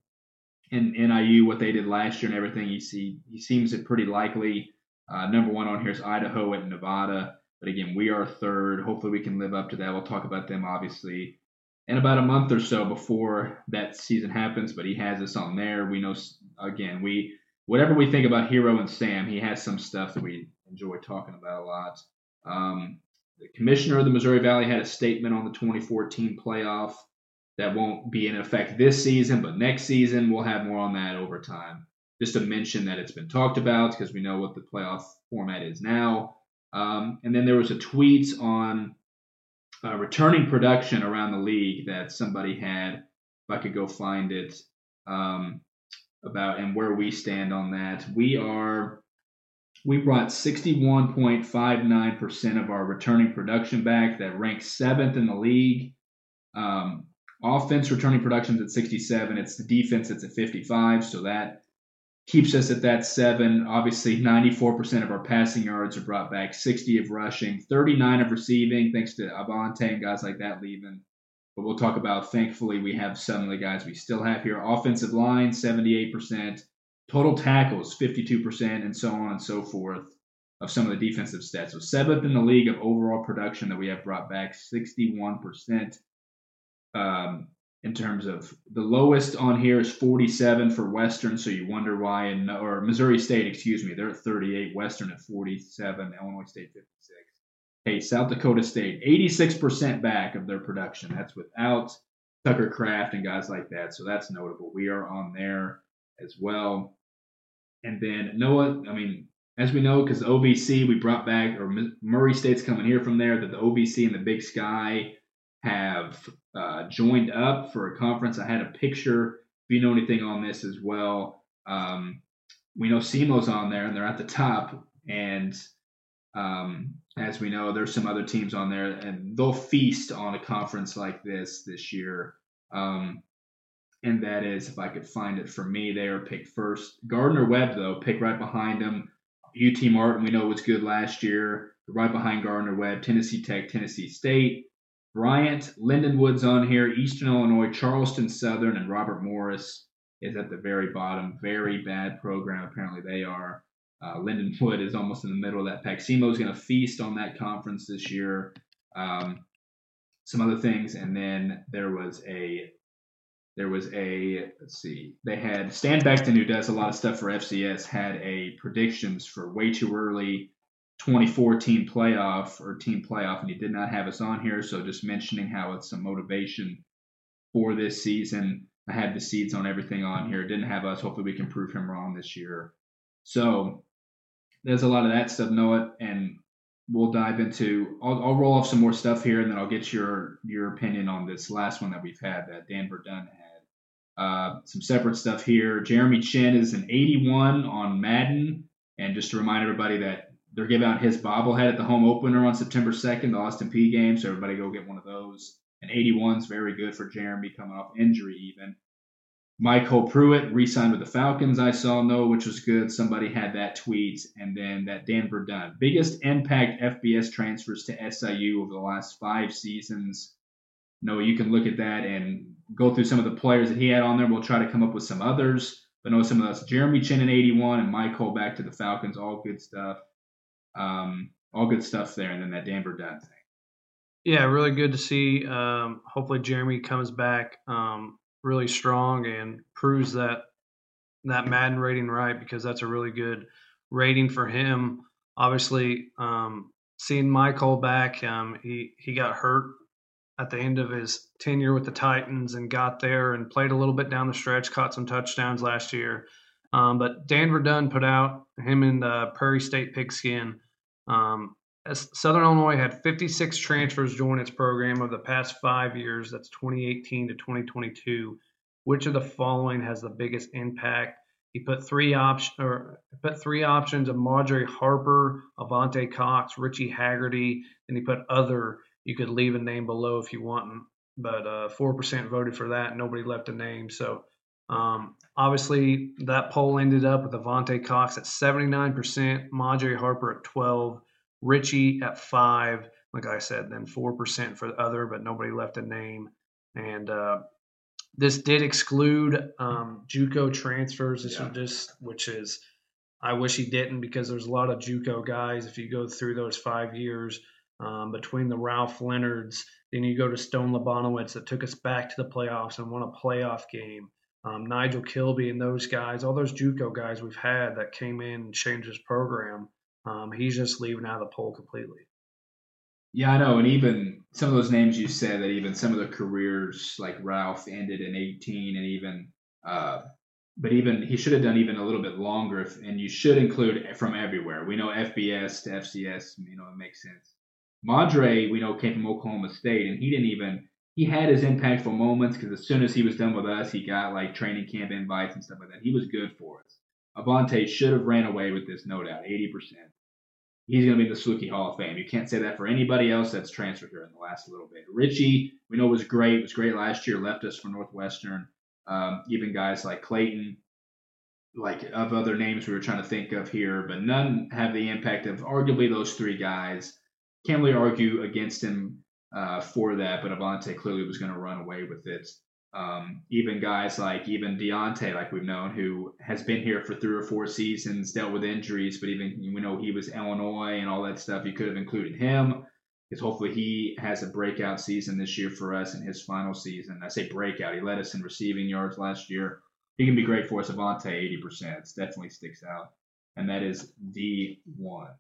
in NIU, what they did last year and everything. He see he seems it pretty likely. Uh, number one on here is Idaho and Nevada. But again, we are third. Hopefully, we can live up to that. We'll talk about them obviously in about a month or so before that season happens. But he has us on there. We know again we whatever we think about Hero and Sam, he has some stuff that we enjoy talking about a lot. Um, the commissioner of the Missouri Valley had a statement on the 2014 playoff that won't be in effect this season, but next season we'll have more on that over time. Just to mention that it's been talked about because we know what the playoff format is now. Um, and then there was a tweet on uh, returning production around the league that somebody had. If I could go find it, um, about and where we stand on that. We are we brought 61.59% of our returning production back. That ranks seventh in the league. Um, offense returning productions at 67. It's the defense that's at 55. So that keeps us at that seven. Obviously, 94% of our passing yards are brought back, 60 of rushing, 39 of receiving, thanks to Avante and guys like that leaving. But we'll talk about, thankfully, we have some of the guys we still have here. Offensive line, 78%. Total tackles, 52%, and so on and so forth of some of the defensive stats. So, seventh in the league of overall production that we have brought back, 61%. Um, in terms of the lowest on here is 47 for Western, so you wonder why, in, or Missouri State, excuse me, they're at 38, Western at 47, Illinois State 56. Hey, South Dakota State, 86% back of their production. That's without Tucker Kraft and guys like that, so that's notable. We are on there as well. And then Noah, I mean, as we know, because OVC, we brought back, or Murray State's coming here from there, that the OVC and the Big Sky have uh, joined up for a conference. I had a picture. If you know anything on this as well, um, we know SEMO's on there and they're at the top. And um, as we know, there's some other teams on there, and they'll feast on a conference like this this year. Um, and that is, if I could find it for me, they are picked first. Gardner Webb, though, picked right behind them. UT Martin, we know was good last year. Right behind Gardner Webb, Tennessee Tech, Tennessee State. Bryant, Lindenwood's on here, Eastern Illinois, Charleston Southern, and Robert Morris is at the very bottom. Very bad program, apparently they are. Uh, Lindenwood is almost in the middle of that pack. SEMO is going to feast on that conference this year. Um, some other things, and then there was a there was a let's see they had Stan Becton who does a lot of stuff for FCS had a predictions for way too early 2014 playoff or team playoff, and he did not have us on here. So just mentioning how it's some motivation for this season. I had the seeds on everything on here. Didn't have us. Hopefully, we can prove him wrong this year. So there's a lot of that stuff, Noah, and we'll dive into. I'll, I'll roll off some more stuff here, and then I'll get your your opinion on this last one that we've had that Dan Verdun had. Uh, some separate stuff here. Jeremy Chinn is an 81 on Madden, and just to remind everybody that they're giving out his bobblehead at the home opener on September 2nd, the Austin Peay game. So everybody go get one of those. And 81's very good for Jeremy coming off injury even. MyCole Pruitt re-signed with the Falcons. I saw no, which was good. Somebody had that tweet, and then that Dan Verdun, biggest impact FBS transfers to SIU over the last five seasons. No, you can look at that and go through some of the players that he had on there. We'll try to come up with some others. But know some of those. Jeremy Chinn in 81 and MyCole back to the Falcons. All good stuff. Um, all good stuff there. And then that Dan Verdun thing. Yeah, really good to see. Um, hopefully, Jeremy comes back um, really strong and proves that that Madden rating right because that's a really good rating for him. Obviously, um, seeing MyCole back, um, he he got hurt at the end of his tenure with the Titans and got there and played a little bit down the stretch, caught some touchdowns last year. Um, but Dan Verdun put out him and uh, Prairie State Pigskin Um, Southern Illinois had 56 transfers join its program over the past five years. That's 2018 to 2022. Which of the following has the biggest impact? He put three option or put three options of Madre Harper, Avante Cox, Richie Haggerty, and he put other. You could leave a name below if you want, but uh, four percent voted for that. Nobody left a name. So um, obviously that poll ended up with Avante Cox at 79%, Madre Harper at 12, Richie at five. Like I said, then four percent for the other, but nobody left a name. And uh, this did exclude um, JUCO transfers. This yeah. just, which is, I wish he didn't because there's a lot of JUCO guys. If you go through those five years um, between the Ralph Leonards, then you go to Stone Labanowitz that took us back to the playoffs and won a playoff game. Um, Nigel Kilby and those guys, all those JUCO guys we've had that came in and changed his program. Um, he's just leaving out of the poll completely. Yeah, I know, and even some of those names you said that even some of the careers like Ralph ended in 18, and even, uh, but even he should have done even a little bit longer. If, and you should include from everywhere. We know FBS to FCS, you know, it makes sense. Madre, we know came from Oklahoma State, and he didn't even he had his impactful moments because as soon as he was done with us, he got like training camp invites and stuff like that. He was good for us. Avante should have ran away with this, no doubt, 80%. He's going to be in the Saluki Hall of Fame. You can't say that for anybody else that's transferred here in the last little bit. Richie, we know was great. Was great last year. Left us for Northwestern. Um, even guys like Clayton, like of other names we were trying to think of here, but none have the impact of arguably those three guys. Can't really argue against him uh, for that, but Avante clearly was going to run away with it. Um, even guys like even Deontay, like we've known, who has been here for three or four seasons, dealt with injuries, but even we know he was Illinois and all that stuff. You could have included him because hopefully he has a breakout season this year for us in his final season. I say breakout; he led us in receiving yards last year. He can be great for us. Avante, 80%, definitely sticks out, and that is D1.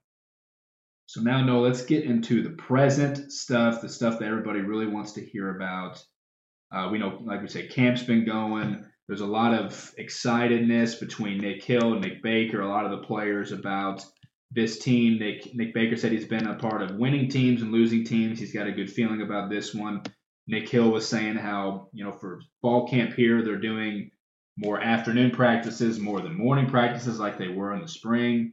So now, no, let's get into the present stuff, the stuff that everybody really wants to hear about. Uh, we know, like we say, camp's been going. There's a lot of excitedness between Nick Hill and Nick Baker, a lot of the players about this team. Nick, Nick Baker said he's been a part of winning teams and losing teams. He's got a good feeling about this one. Nick Hill was saying how, you know, for fall camp here, they're doing more afternoon practices, more than morning practices like they were in the spring.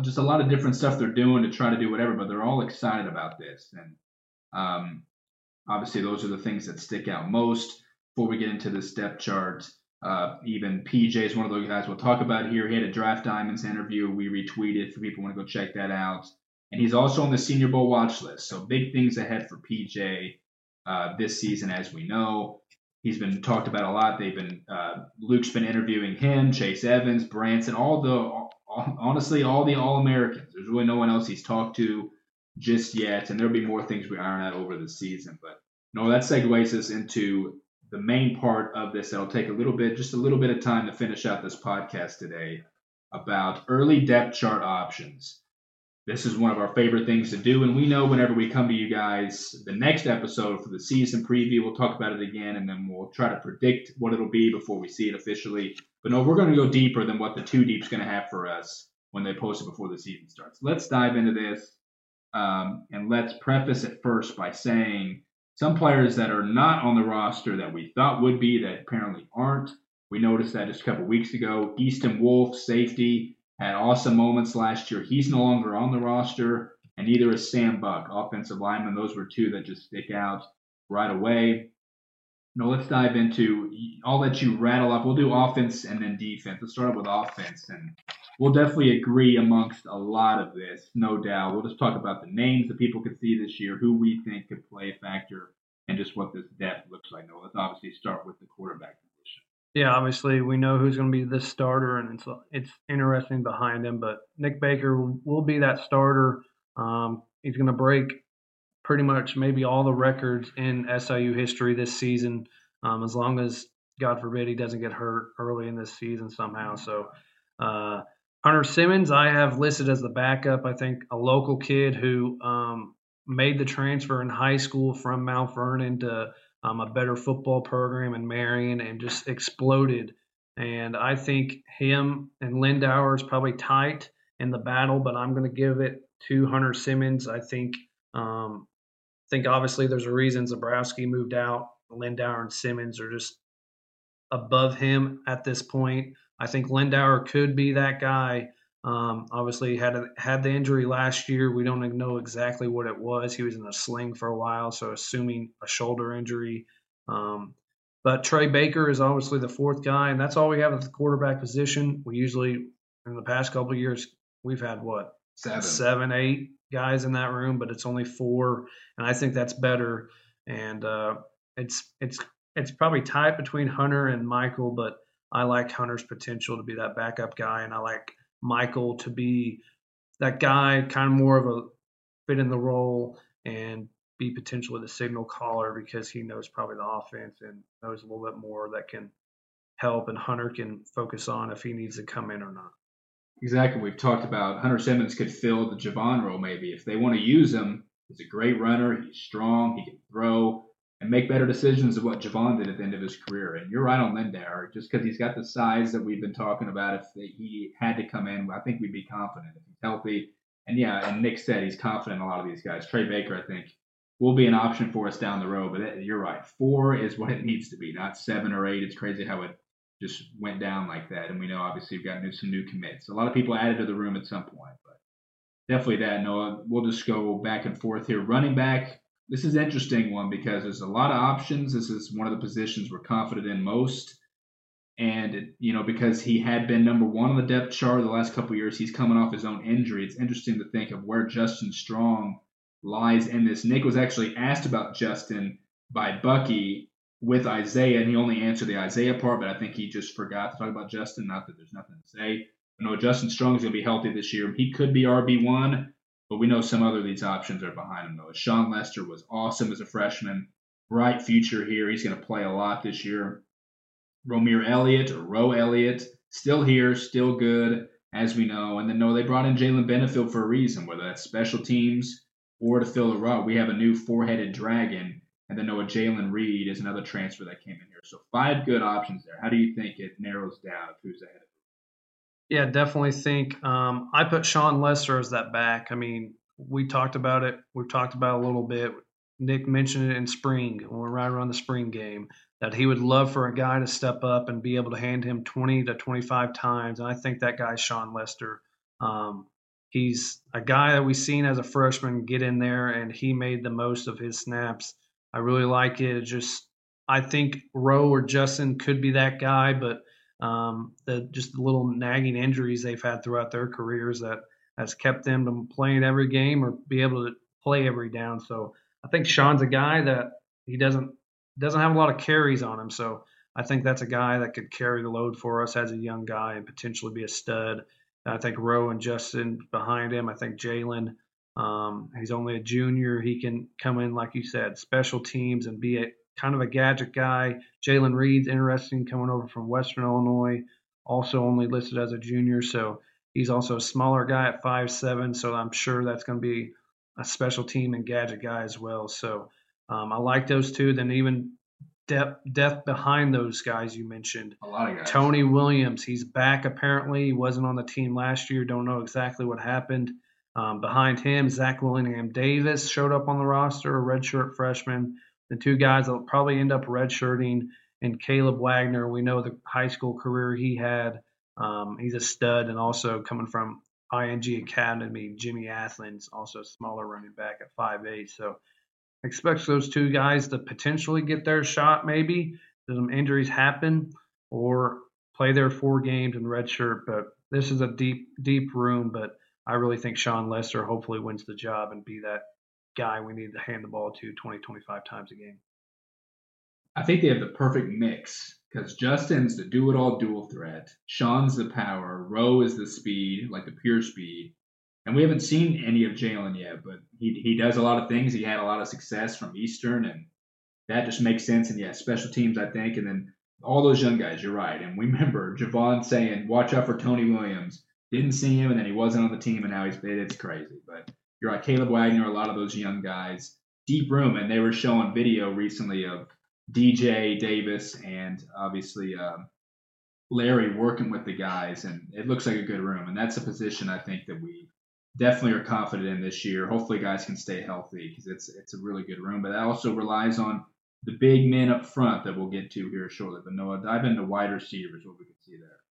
Just a lot of different stuff they're doing to try to do whatever, but they're all excited about this. And um, Obviously, those are the things that stick out most. Before we get into the step chart, uh, even PJ is one of those guys we'll talk about here. He had a Draft Diamonds interview we retweeted for people want to go check that out. And he's also on the Senior Bowl watch list. So big things ahead for PJ uh, this season, as we know. He's been talked about a lot. They've been uh, Luke's been interviewing him, Chase Evans, Branson, all the honestly all the All Americans. There's really no one else he's talked to just yet, and there'll be more things we iron out over the season. But no, that segues us into the main part of this. That'll take a little bit, just a little bit of time to finish out this podcast today about early depth chart options. This is one of our favorite things to do, and we know whenever we come to you guys, the next episode for the season preview, we'll talk about it again, and then we'll try to predict what it'll be before we see it officially. But no, we're going to go deeper than what the two deep's going to have for us when they post it before the season starts. Let's dive into this. Um, and let's preface it first by saying some players that are not on the roster that we thought would be that apparently aren't. We noticed that just a couple weeks ago. Easton Wolf, safety, had awesome moments last year. He's no longer on the roster, and neither is Sam Buck, offensive lineman. Those were two that just stick out right away. Now let's dive into. I'll let you rattle off. We'll do offense and then defense. Let's start with offense, and we'll definitely agree amongst a lot of this, no doubt. We'll just talk about the names that people could see this year, who we think could play a factor, and just what this depth looks like. Now let's obviously start with the quarterback position. Yeah, obviously we know who's going to be the starter, and it's it's interesting behind him. But Nick Baker will be that starter. Um, he's going to break pretty much maybe all the records in SIU history this season, um, as long as God forbid he doesn't get hurt early in this season somehow. So uh, Hunter Simmons, I have listed as the backup. I think a local kid who um, made the transfer in high school from Mount Vernon to um, a better football program in Marion and just exploded. And I think him and Lindauer is probably tight in the battle, but I'm going to give it to Hunter Simmons. I think um, think obviously there's a reason Zabrowski moved out. Lindauer and Simmons are just above him at this point. I think Lindauer could be that guy. Um, obviously had had the injury last year. We don't know exactly what it was. He was in a sling for a while, so assuming a shoulder injury. Um, but Trey Baker is obviously the fourth guy, and that's all we have at the quarterback position. We usually, in the past couple years, we've had what seven, eight guys in that room, but it's only four, and I think that's better. And uh, it's it's it's probably tight between Hunter and Michael, but I like Hunter's potential to be that backup guy, and I like Michael to be that guy, kind of more of a fit in the role and be potentially the signal caller because he knows probably the offense and knows a little bit more that can help, and Hunter can focus on if he needs to come in or not. Exactly. We've talked about Hunter Simmons could fill the Javon role maybe if they want to use him. He's a great runner. He's strong. He can throw and make better decisions than what Javon did at the end of his career. And you're right on Lindauer. Just because he's got the size that we've been talking about, if he had to come in, I think we'd be confident if he's healthy. And yeah, and Nick said he's confident in a lot of these guys. Trey Baker, I think, will be an option for us down the road. But you're right. Four is what it needs to be, not seven or eight. It's crazy how it just went down like that. And we know obviously we've got new, some new commits. A lot of people added to the room at some point, but definitely that. Noah, we'll just go back and forth here. Running back, this is interesting one because there's a lot of options. This is one of the positions we're confident in most. And, you know, because he had been number one on the depth chart the last couple years, he's coming off his own injury. It's interesting to think of where Justin Strong lies in this. Nick was actually asked about Justin by Bucky with Isaiah, and he only answered the Isaiah part, but I think he just forgot to talk about Justin. Not that there's nothing to say. I know Justin Strong is going to be healthy this year. He could be RB1. But we know some other of these options are behind him, though. Sean Lester was awesome as a freshman. Bright future here. He's going to play a lot this year. Romir Elliott or Roe Elliott, still here, still good, as we know. And then, no, they brought in Jalen Benefield for a reason, whether that's special teams or to fill the role. We have a new four headed dragon. And then, Noah Jalen Reed is another transfer that came in here. So, five good options there. How do you think it narrows down who's ahead yeah, definitely think. Um, I put Sean Lester as that back. I mean, we talked about it. We've talked about a little bit. Nick mentioned it in spring when we're right around the spring game that he would love for a guy to step up and be able to hand him 20 to 25 times. And I think that guy's Sean Lester. Um, he's a guy that we've seen as a freshman get in there, and he made the most of his snaps. I really like it. it just I think Rowe or Justin could be that guy, but um, the just the little nagging injuries they've had throughout their careers that has kept them from playing every game or be able to play every down. So I think Sean's a guy that he doesn't doesn't have a lot of carries on him. So I think that's a guy that could carry the load for us as a young guy and potentially be a stud. I think Rowe and Justin behind him. I think Jalen. Um, he's only a junior. He can come in, like you said, special teams and be a, kind of a gadget guy. Jalen Reed's interesting coming over from Western Illinois, also only listed as a junior. So he's also a smaller guy at five seven. So I'm sure that's going to be a special team and gadget guy as well. So um, I like those two. Then even depth, depth behind those guys you mentioned. A lot of guys. Tony Williams, he's back apparently. He wasn't on the team last year. Don't know exactly what happened. Um, behind him, Zach Willingham Davis showed up on the roster, a redshirt freshman the two guys that will probably end up redshirting, and Caleb Wagner. We know the high school career he had. Um, he's a stud, and also coming from IMG Academy, Jimmy Athens, also a smaller running back at 5'8". So expect those two guys to potentially get their shot, maybe. Some injuries happen, or play their four games in redshirt. But this is a deep, deep room. But I really think Sean Lester hopefully wins the job and be that guy we need to hand the ball to 20, 25 times a game. I think they have the perfect mix because Justin's the do it all dual threat. Sean's the power. Roe is the speed, like the pure speed. And we haven't seen any of Jalen yet, but he, he does a lot of things. He had a lot of success from Eastern, and that just makes sense. And yeah, special teams, I think. And then all those young guys, you're right. And we remember Javon saying, watch out for Tony Williams. Didn't see him, and then he wasn't on the team, and now he's it's crazy. But you're right, Caleb Wagner, a lot of those young guys, deep room, and they were showing video recently of DJ Davis and obviously um, Larry working with the guys, and it looks like a good room. And that's a position I think that we definitely are confident in this year. Hopefully, guys can stay healthy because it's it's a really good room. But that also relies on the big men up front that we'll get to here shortly. But Noah, dive into wide receivers, what we can see there.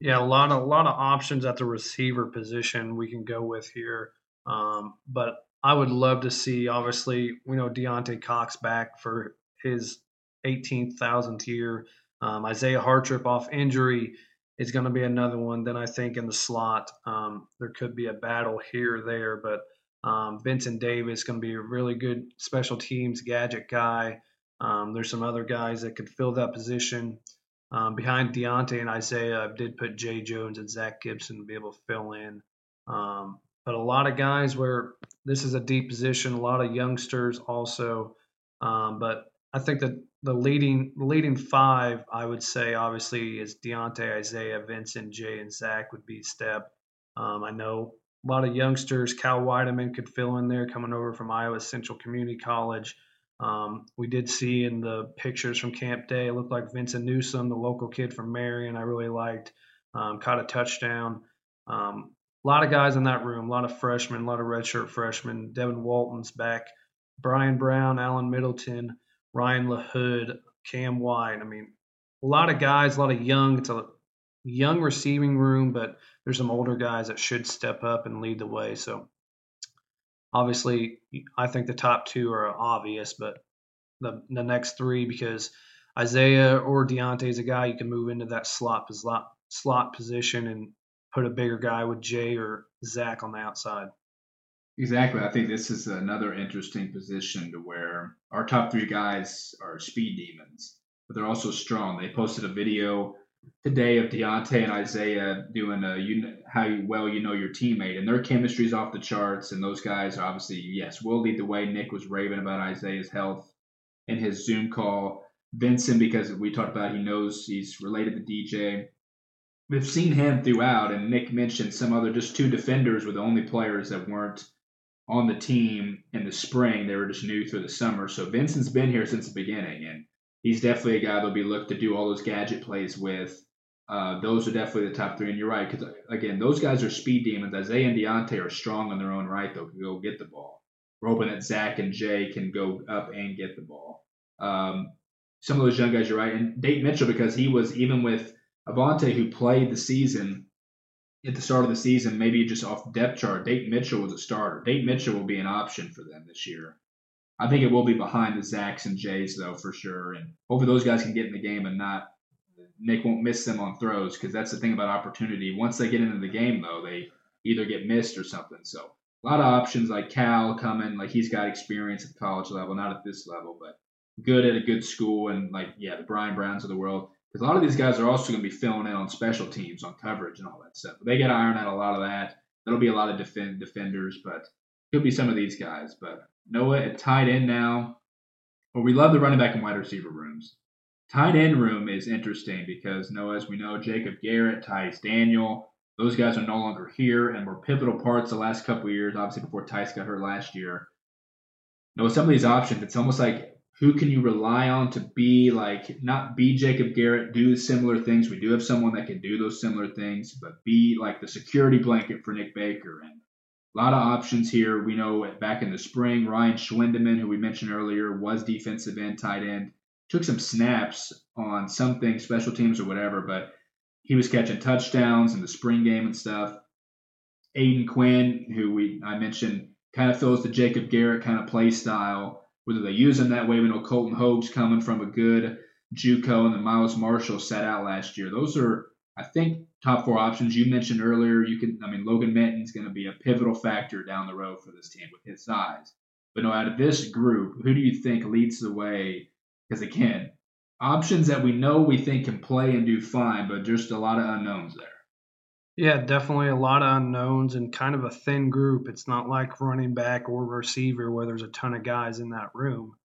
Yeah, a lot of a lot of options at the receiver position we can go with here. Um, but I would love to see, obviously, we know Deontay Cox back for his 18,000th year. Um, Isaiah Hartrip off injury is going to be another one. Then I think in the slot, um, there could be a battle here or there, but um, Vincent Davis going to be a really good special teams gadget guy. Um, there's some other guys that could fill that position. Um, behind Deontay and Isaiah, I did put Jay Jones and Zach Gibson to be able to fill in. Um, but a lot of guys where this is a deep position, a lot of youngsters also. Um, but I think that the leading leading five, I would say, obviously, is Deontay, Isaiah, Vincent, Jay, and Zach would be step. Um, I know a lot of youngsters. Cal Weideman could fill in there, coming over from Iowa Central Community College. Um, we did see in the pictures from Camp Day, it looked like Vincent Newsom, the local kid from Marion, I really liked, um, caught a touchdown. Um, a lot of guys in that room, a lot of freshmen, a lot of redshirt freshmen. Devin Walton's back, Brian Brown, Alan Middleton, Ryan LaHood, Cam White. I mean, a lot of guys, a lot of young. It's a young receiving room, but there's some older guys that should step up and lead the way. So obviously, I think the top two are obvious, but the the next three because Isaiah or Deontay is a guy you can move into that slot slot slot position and put a bigger guy with Jay or Zach on the outside. Exactly. I think this is another interesting position to where our top three guys are speed demons, but they're also strong. They posted a video today of Deontay and Isaiah doing a you how well you know your teammate, and their chemistry is off the charts. And those guys obviously yes will lead the way. Nick was raving about Isaiah's health in his Zoom call. Vincent, because we talked about, he knows he's related to DJ we've seen him throughout, and Nick mentioned some other just two defenders were the only players that weren't on the team in the spring. They were just new through the summer. So Vincent's been here since the beginning, and he's definitely a guy that'll be looked to do all those gadget plays with. Uh, those are definitely the top three, and you're right because again, those guys are speed demons. Isaiah and Deontay are strong in their own right, though, can go get the ball. We're hoping that Zach and Jay can go up and get the ball. Um, some of those young guys, you're right, and Dayton Mitchell because he was even with Avante, who played the season at the start of the season, maybe just off depth chart, Dayton Mitchell was a starter. Dayton Mitchell will be an option for them this year. I think it will be behind the Zacks and Jays, though, for sure. And hopefully those guys can get in the game and not Nick won't miss them on throws because that's the thing about opportunity. Once they get into the game, though, they either get missed or something. So a lot of options like Cal coming, like he's got experience at the college level, not at this level, but good at a good school. And like, yeah, the Brian Browns of the world. Because a lot of these guys are also going to be filling in on special teams, on coverage, and all that stuff. They got to iron out a lot of that. There'll be a lot of defend, defenders, but could be some of these guys. But Noah at tight end now. Well, we love the running back and wide receiver rooms. Tight end room is interesting because Noah, as we know, Jacob Garrett, Tice Daniel, those guys are no longer here and were pivotal parts the last couple years. Obviously, before Tice got hurt last year. Noah, some of these options, it's almost like who can you rely on to be like not be Jacob Garrett, do similar things. We do have someone that can do those similar things, but be like the security blanket for Nick Baker. And a lot of options here. We know back in the spring, Ryan Schwindeman, who we mentioned earlier, was defensive end, tight end, took some snaps on something, special teams or whatever, but he was catching touchdowns in the spring game and stuff. Aiden Quinn, who we I mentioned, kind of fills the Jacob Garrett kind of play style whether they use him that way. We know Colton Hogue's coming from a good JUCO, and then Miles Marshall sat out last year. Those are, I think, top four options you mentioned earlier. You can, I mean, Logan Minton's going to be a pivotal factor down the road for this team with his size. But no, out of this group, who do you think leads the way? Because again, options that we know we think can play and do fine, but just a lot of unknowns there. Yeah, definitely a lot of unknowns and kind of a thin group. It's not like running back or receiver where there's a ton of guys in that room.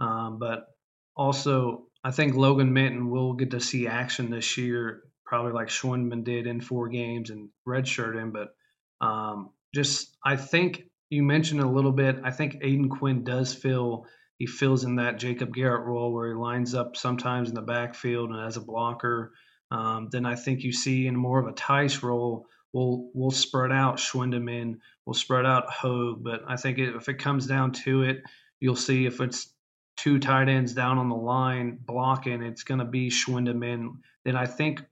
Um, but also, I think Logan Minton will get to see action this year, probably like Schwindeman did in four games and redshirt him. But um, just, I think you mentioned a little bit. I think Aiden Quinn does feel he fills in that Jacob Garrett role where he lines up sometimes in the backfield and as a blocker um, then I think you see in more of a Tice role, we'll we'll spread out Schwindeman, we'll spread out Hogue. But I think if it comes down to it, you'll see if it's two tight ends down on the line blocking, it's going to be Schwindeman. Then I think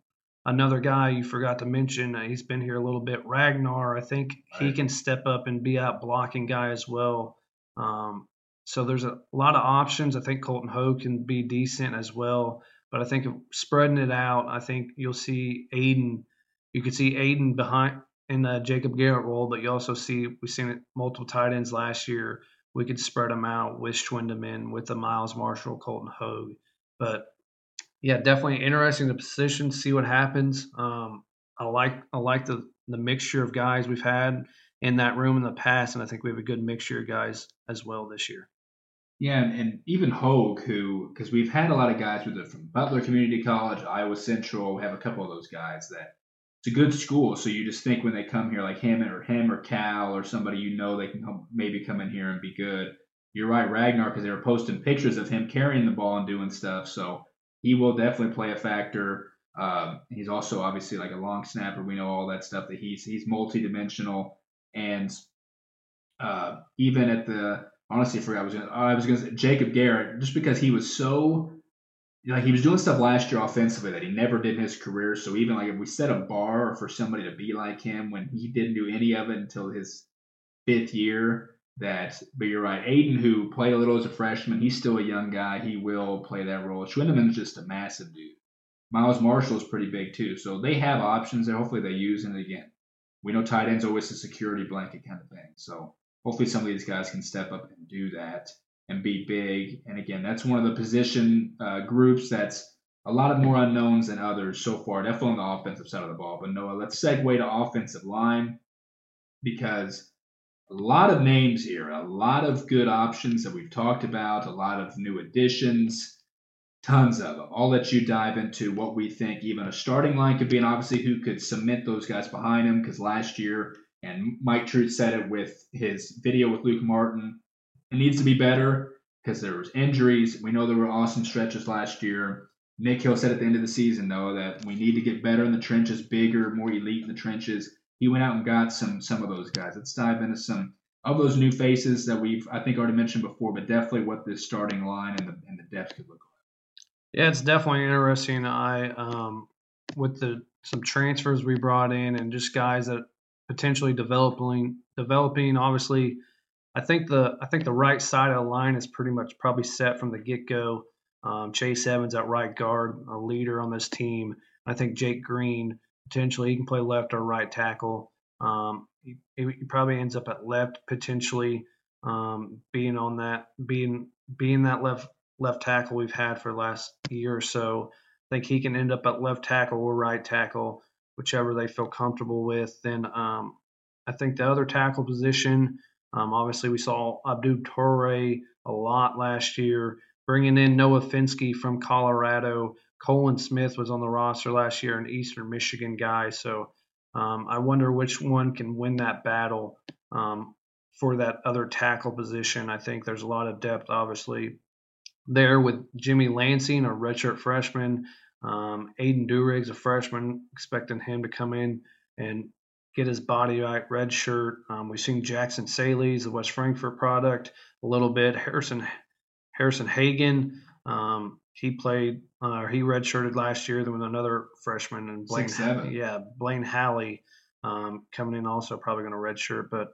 another guy you forgot to mention, uh, he's been here a little bit, Ragnar. I think right. he can step up and be out blocking guy as well. Um, so there's a lot of options. I think Colton Hogue can be decent as well. But I think spreading it out, I think you'll see Aiden. You could see Aiden behind in the Jacob Garrett role, but you also see we've seen it multiple tight ends last year. We could spread them out with Schwindeman, with the Miles Marshall, Colton Hogue. But yeah, definitely interesting the position. See what happens. Um, I like I like the the mixture of guys we've had in that room in the past, and I think we have a good mixture of guys as well this year. Yeah, and, and even Hogue, who because we've had a lot of guys with it from Butler Community College, Iowa Central. We have a couple of those guys that it's a good school. So you just think when they come here, like him or him or Cal or somebody you know they can come, maybe come in here and be good. You're right, Ragnar, because they were posting pictures of him carrying the ball and doing stuff. So he will definitely play a factor. Um, he's also obviously like a long snapper. We know all that stuff that he's he's multidimensional and uh, even at the honestly, I forgot I was gonna. I was gonna say Jacob Garrett, just because he was so like he was doing stuff last year offensively that he never did in his career. So even like if we set a bar for somebody to be like him when he didn't do any of it until his fifth year, that but you're right. Aiden, who played a little as a freshman, he's still a young guy. He will play that role. Schwindeman's just a massive dude. Miles Marshall is pretty big too. So they have options there. Hopefully they use it again. We know tight ends always a security blanket kind of thing. So hopefully some of these guys can step up and do that and be big. And again, that's one of the position uh, groups that's a lot of more unknowns than others so far, definitely on the offensive side of the ball. But Noah, let's segue to offensive line because a lot of names here, a lot of good options that we've talked about, a lot of new additions, tons of them. I'll let you dive into what we think even a starting line could be, and obviously who could cement those guys behind him because last year and Mike Truth said it with his video with Luke Martin. It needs to be better because there was injuries. We know there were awesome stretches last year. Nick Hill said at the end of the season, though, that we need to get better in the trenches, bigger, more elite in the trenches. He went out and got some some of those guys. Let's dive into some of those new faces that we've I think already mentioned before, but definitely what this starting line and the and the depth could look like. Yeah, it's definitely interesting. I um, with the some transfers we brought in and just guys that potentially developing developing. Obviously, I think the I think the right side of the line is pretty much probably set from the get go. Um, Chase Evans at right guard, a leader on this team. I think Jake Green potentially he can play left or right tackle. Um, he, he, probably ends up at left potentially, um, being on that being being that left left tackle we've had for the last year or so. I think he can end up at left tackle or right tackle whichever they feel comfortable with. Then um, I think the other tackle position, um, obviously we saw Abdul Torre a lot last year, bringing in Noah Finsky from Colorado. Colin Smith was on the roster last year, an Eastern Michigan guy. So um, I wonder which one can win that battle um, for that other tackle position. I think there's a lot of depth, obviously, there with Jimmy Lansing, a redshirt freshman. Um, Aiden Durig's a freshman, expecting him to come in and get his body right. Red shirt. Um, we've seen Jackson Saley's the West Frankfort product a little bit. Harrison Harrison Hagen. He played. Uh, he redshirted last year. There was another freshman and Blaine. Six, seven. Yeah, Blaine Halley um, coming in also probably going to redshirt, but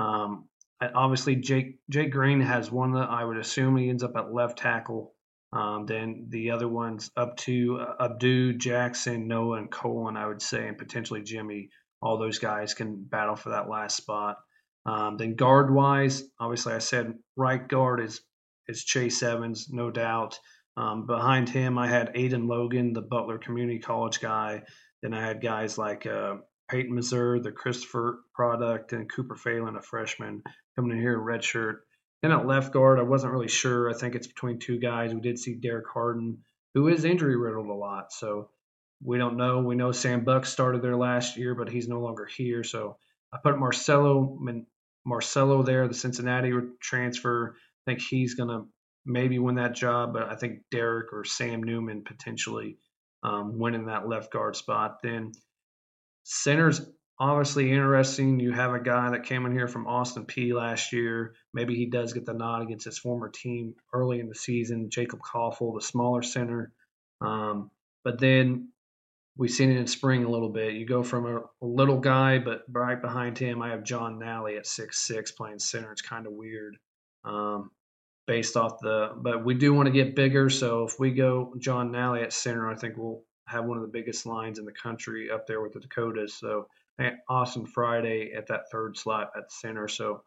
um, obviously Jake Jake Green has one that I would assume he ends up at left tackle. Um, then the other ones up to uh, Abdu, Jackson, Noah, and Colin, I would say, and potentially Jimmy. All those guys can battle for that last spot. Um, then guard wise, obviously I said right guard is is Chase Evans, no doubt. Um, behind him, I had Aiden Logan, the Butler Community College guy. Then I had guys like uh, Peyton Mazur, the Christopher product, and Cooper Phelan, a freshman, coming in here in red shirt. And at left guard, I wasn't really sure. I think it's between two guys. We did see Derek Harden, who is injury riddled a lot. So we don't know. We know Sam Buck started there last year, but he's no longer here. So I put Marcelo Marcelo there, the Cincinnati transfer. I think he's going to maybe win that job, but I think Derek or Sam Newman potentially um, winning that left guard spot. Then center's obviously interesting. You have a guy that came in here from Austin Peay last year. Maybe he does get the nod against his former team early in the season. Jacob Koffel, the smaller center. Um, but then we've seen it in spring a little bit. You go from a, a, little guy, but right behind him, I have John Nally at six six playing center. It's kind of weird. Um, based off the, but we do want to get bigger. So if we go John Nally at center, I think we'll have one of the biggest lines in the country up there with the Dakotas. So Austin Friday at that third slot at center. So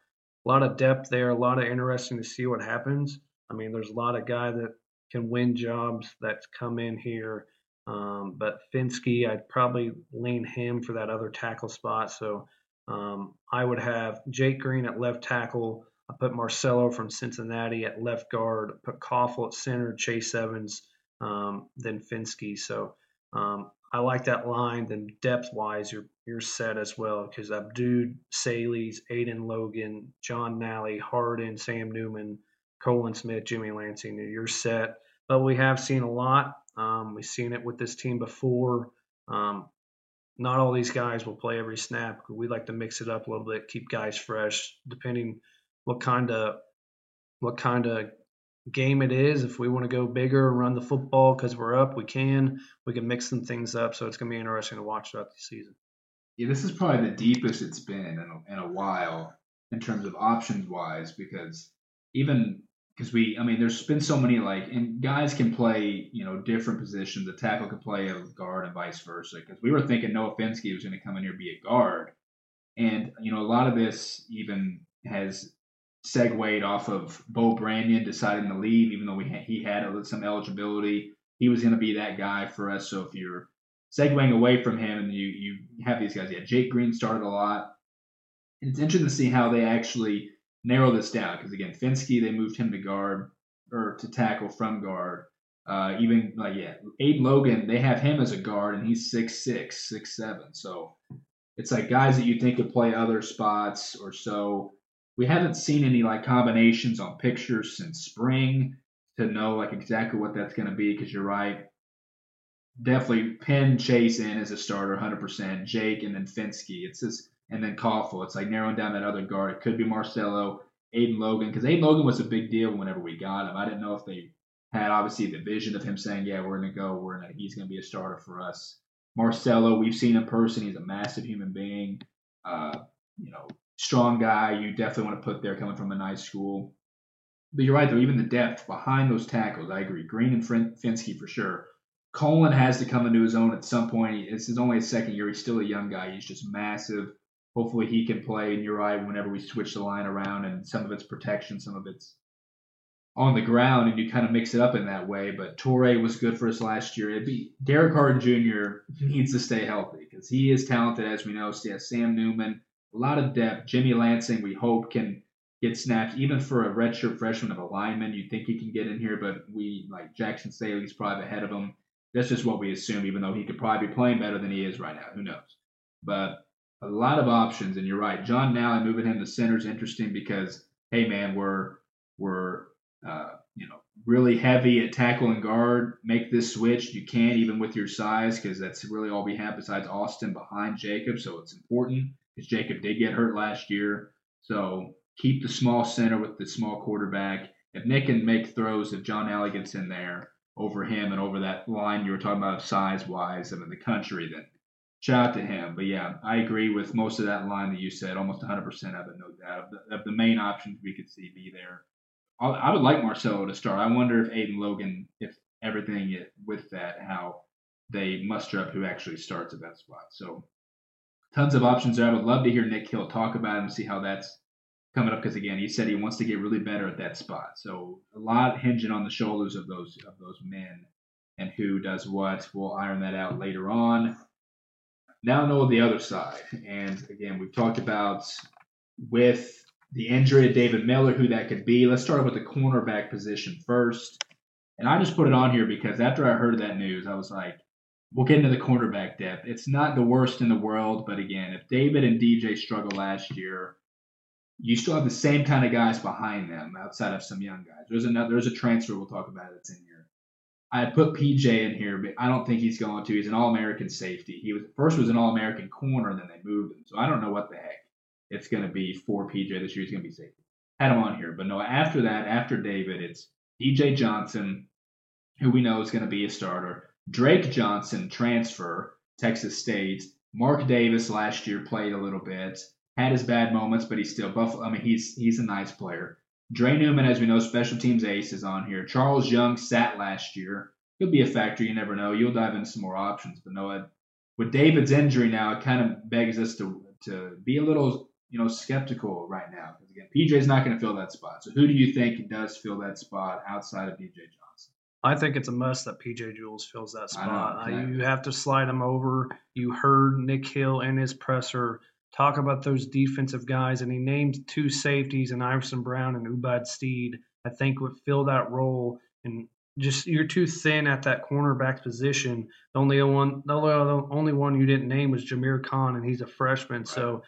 a lot of depth there, a lot of interesting to see what happens. I mean, there's a lot of guys that can win jobs that come in here. Um, but Finsky, I'd probably lean him for that other tackle spot. So um, I would have Jake Green at left tackle. I put Marcelo from Cincinnati at left guard. I put Koffel at center. Chase Evans, um, then Finsky. So um, I like that line. Then depth wise, you're you're set as well because Abdou, Salies, Aiden Logan, John Nally, Hardin, Sam Newman, Colin Smith, Jimmy Lansing. You're set. But we have seen a lot. Um, we've seen it with this team before. Um, not all these guys will play every snap. We like to mix it up a little bit, keep guys fresh, depending what kind of what kind of game it is. If we want to go bigger and run the football because we're up, we can. We can mix some things up. So it's going to be interesting to watch throughout the season. Yeah, this is probably the deepest it's been in a, in a while in terms of options wise because even because we, I mean, there's been so many like, and guys can play, you know, different positions. A tackle can play a guard and vice versa. Because we were thinking Noah Finsky was going to come in here and be a guard, and you know, a lot of this even has segued off of Bo Branyon deciding to leave, even though we ha- he had some eligibility. He was going to be that guy for us. So if you're segueing away from him and you you have these guys, yeah, Jake Green started a lot. And it's interesting to see how they actually narrow this down because again, Finsky they moved him to guard or to tackle from guard. Uh, even like yeah, Aiden Logan they have him as a guard and he's six six six seven. So it's like guys that you think could play other spots or so. We haven't seen any like combinations on pictures since spring to know like exactly what that's going to be because you're right. Definitely pin Chase in as a starter, 100%. Jake and then Finsky. It's just and then Koffel. It's like narrowing down that other guard. It could be Marcelo, Aiden Logan, because Aiden Logan was a big deal whenever we got him. I didn't know if they had obviously the vision of him saying, "Yeah, we're gonna go. We're gonna he's gonna be a starter for us." Marcelo, we've seen in person. He's a massive human being. Uh, you know, strong guy. You definitely want to put there coming from a nice school. But you're right though. Even the depth behind those tackles, I agree. Green and Finsky for sure. Colin has to come into his own at some point. This is only his second year. He's still a young guy. He's just massive hopefully he can play in your eye whenever we switch the line around and some of it's protection, some of it's on the ground, and you kind of mix it up in that way. But Toure was good for us last year. It'd be Derek Hardin Jr. (laughs) needs to stay healthy because he is talented, as we know. So yeah, Sam Newman, a lot of depth. Jimmy Lansing, we hope can get snaps, even for a redshirt freshman of a lineman. You'd think he can get in here, but we like Jackson Staley's probably ahead of him. That's just what we assume, even though he could probably be playing better than he is right now. Who knows? But a lot of options, and you're right. John Nally moving him to center is interesting because, hey man, we're we're uh, you know really heavy at tackle and guard. Make this switch. You can't even with your size because that's really all we have besides Austin behind Jacob. So it's important because Jacob did get hurt last year. So keep the small center with the small quarterback. If Nick can make throws, if John Nally gets in there over him and over that line you were talking about size wise of in the country, then shout out to him. But yeah, I agree with most of that line that you said, almost 100% of it, no doubt. Of the, of the main options we could see be there. I would like Marcelo to start. I wonder if Aiden Logan, if everything with that, how they muster up who actually starts at that spot. So tons of options there. I would love to hear Nick Hill talk about him and see how that's coming up because again, he said he wants to get really better at that spot. So a lot hinging on the shoulders of those of those men and who does what. We'll iron that out later on now know the other side. And again, we've talked about with the injury of David Miller, who that could be. Let's start with the cornerback position first. And I just put it on here because after I heard that news, I was like, we'll get into the cornerback depth. It's not the worst in the world, but again, if David and DJ struggled last year, you still have the same kind of guys behind them outside of some young guys. There's another there's a transfer we'll talk about that's in here. I put PJ in here, but I don't think he's going to. He's an All-American safety. He was first was an All-American corner, and then they moved him. So I don't know what the heck it's going to be for PJ this year. He's going to be safety. Had him on here, but no. After that, after David, it's DJ Johnson, who we know is going to be a starter. Drake Johnson, transfer, Texas State. Mark Davis last year played a little bit, had his bad moments, but he's still Buffalo. I mean, he's he's a nice player. Dre Newman, as we know, special teams ace is on here. Charles Young sat last year. He'll be a factor. You never know. You'll dive into some more options. But no, with David's injury now, it kind of begs us to to be a little, you know, skeptical right now. Because again, PJ's not going to fill that spot. So who do you think does fill that spot outside of DJ? I think it's a must that PJ Jules fills that spot. Know, exactly. You have to slide him over. You heard Nick Hill and his presser talk about those defensive guys, and he named two safeties and Iverson Brown and Ubad Steed. I think would fill that role, and just you're too thin at that cornerback position. The only one, the only one you didn't name was Jameer Khan, and he's a freshman. Right. So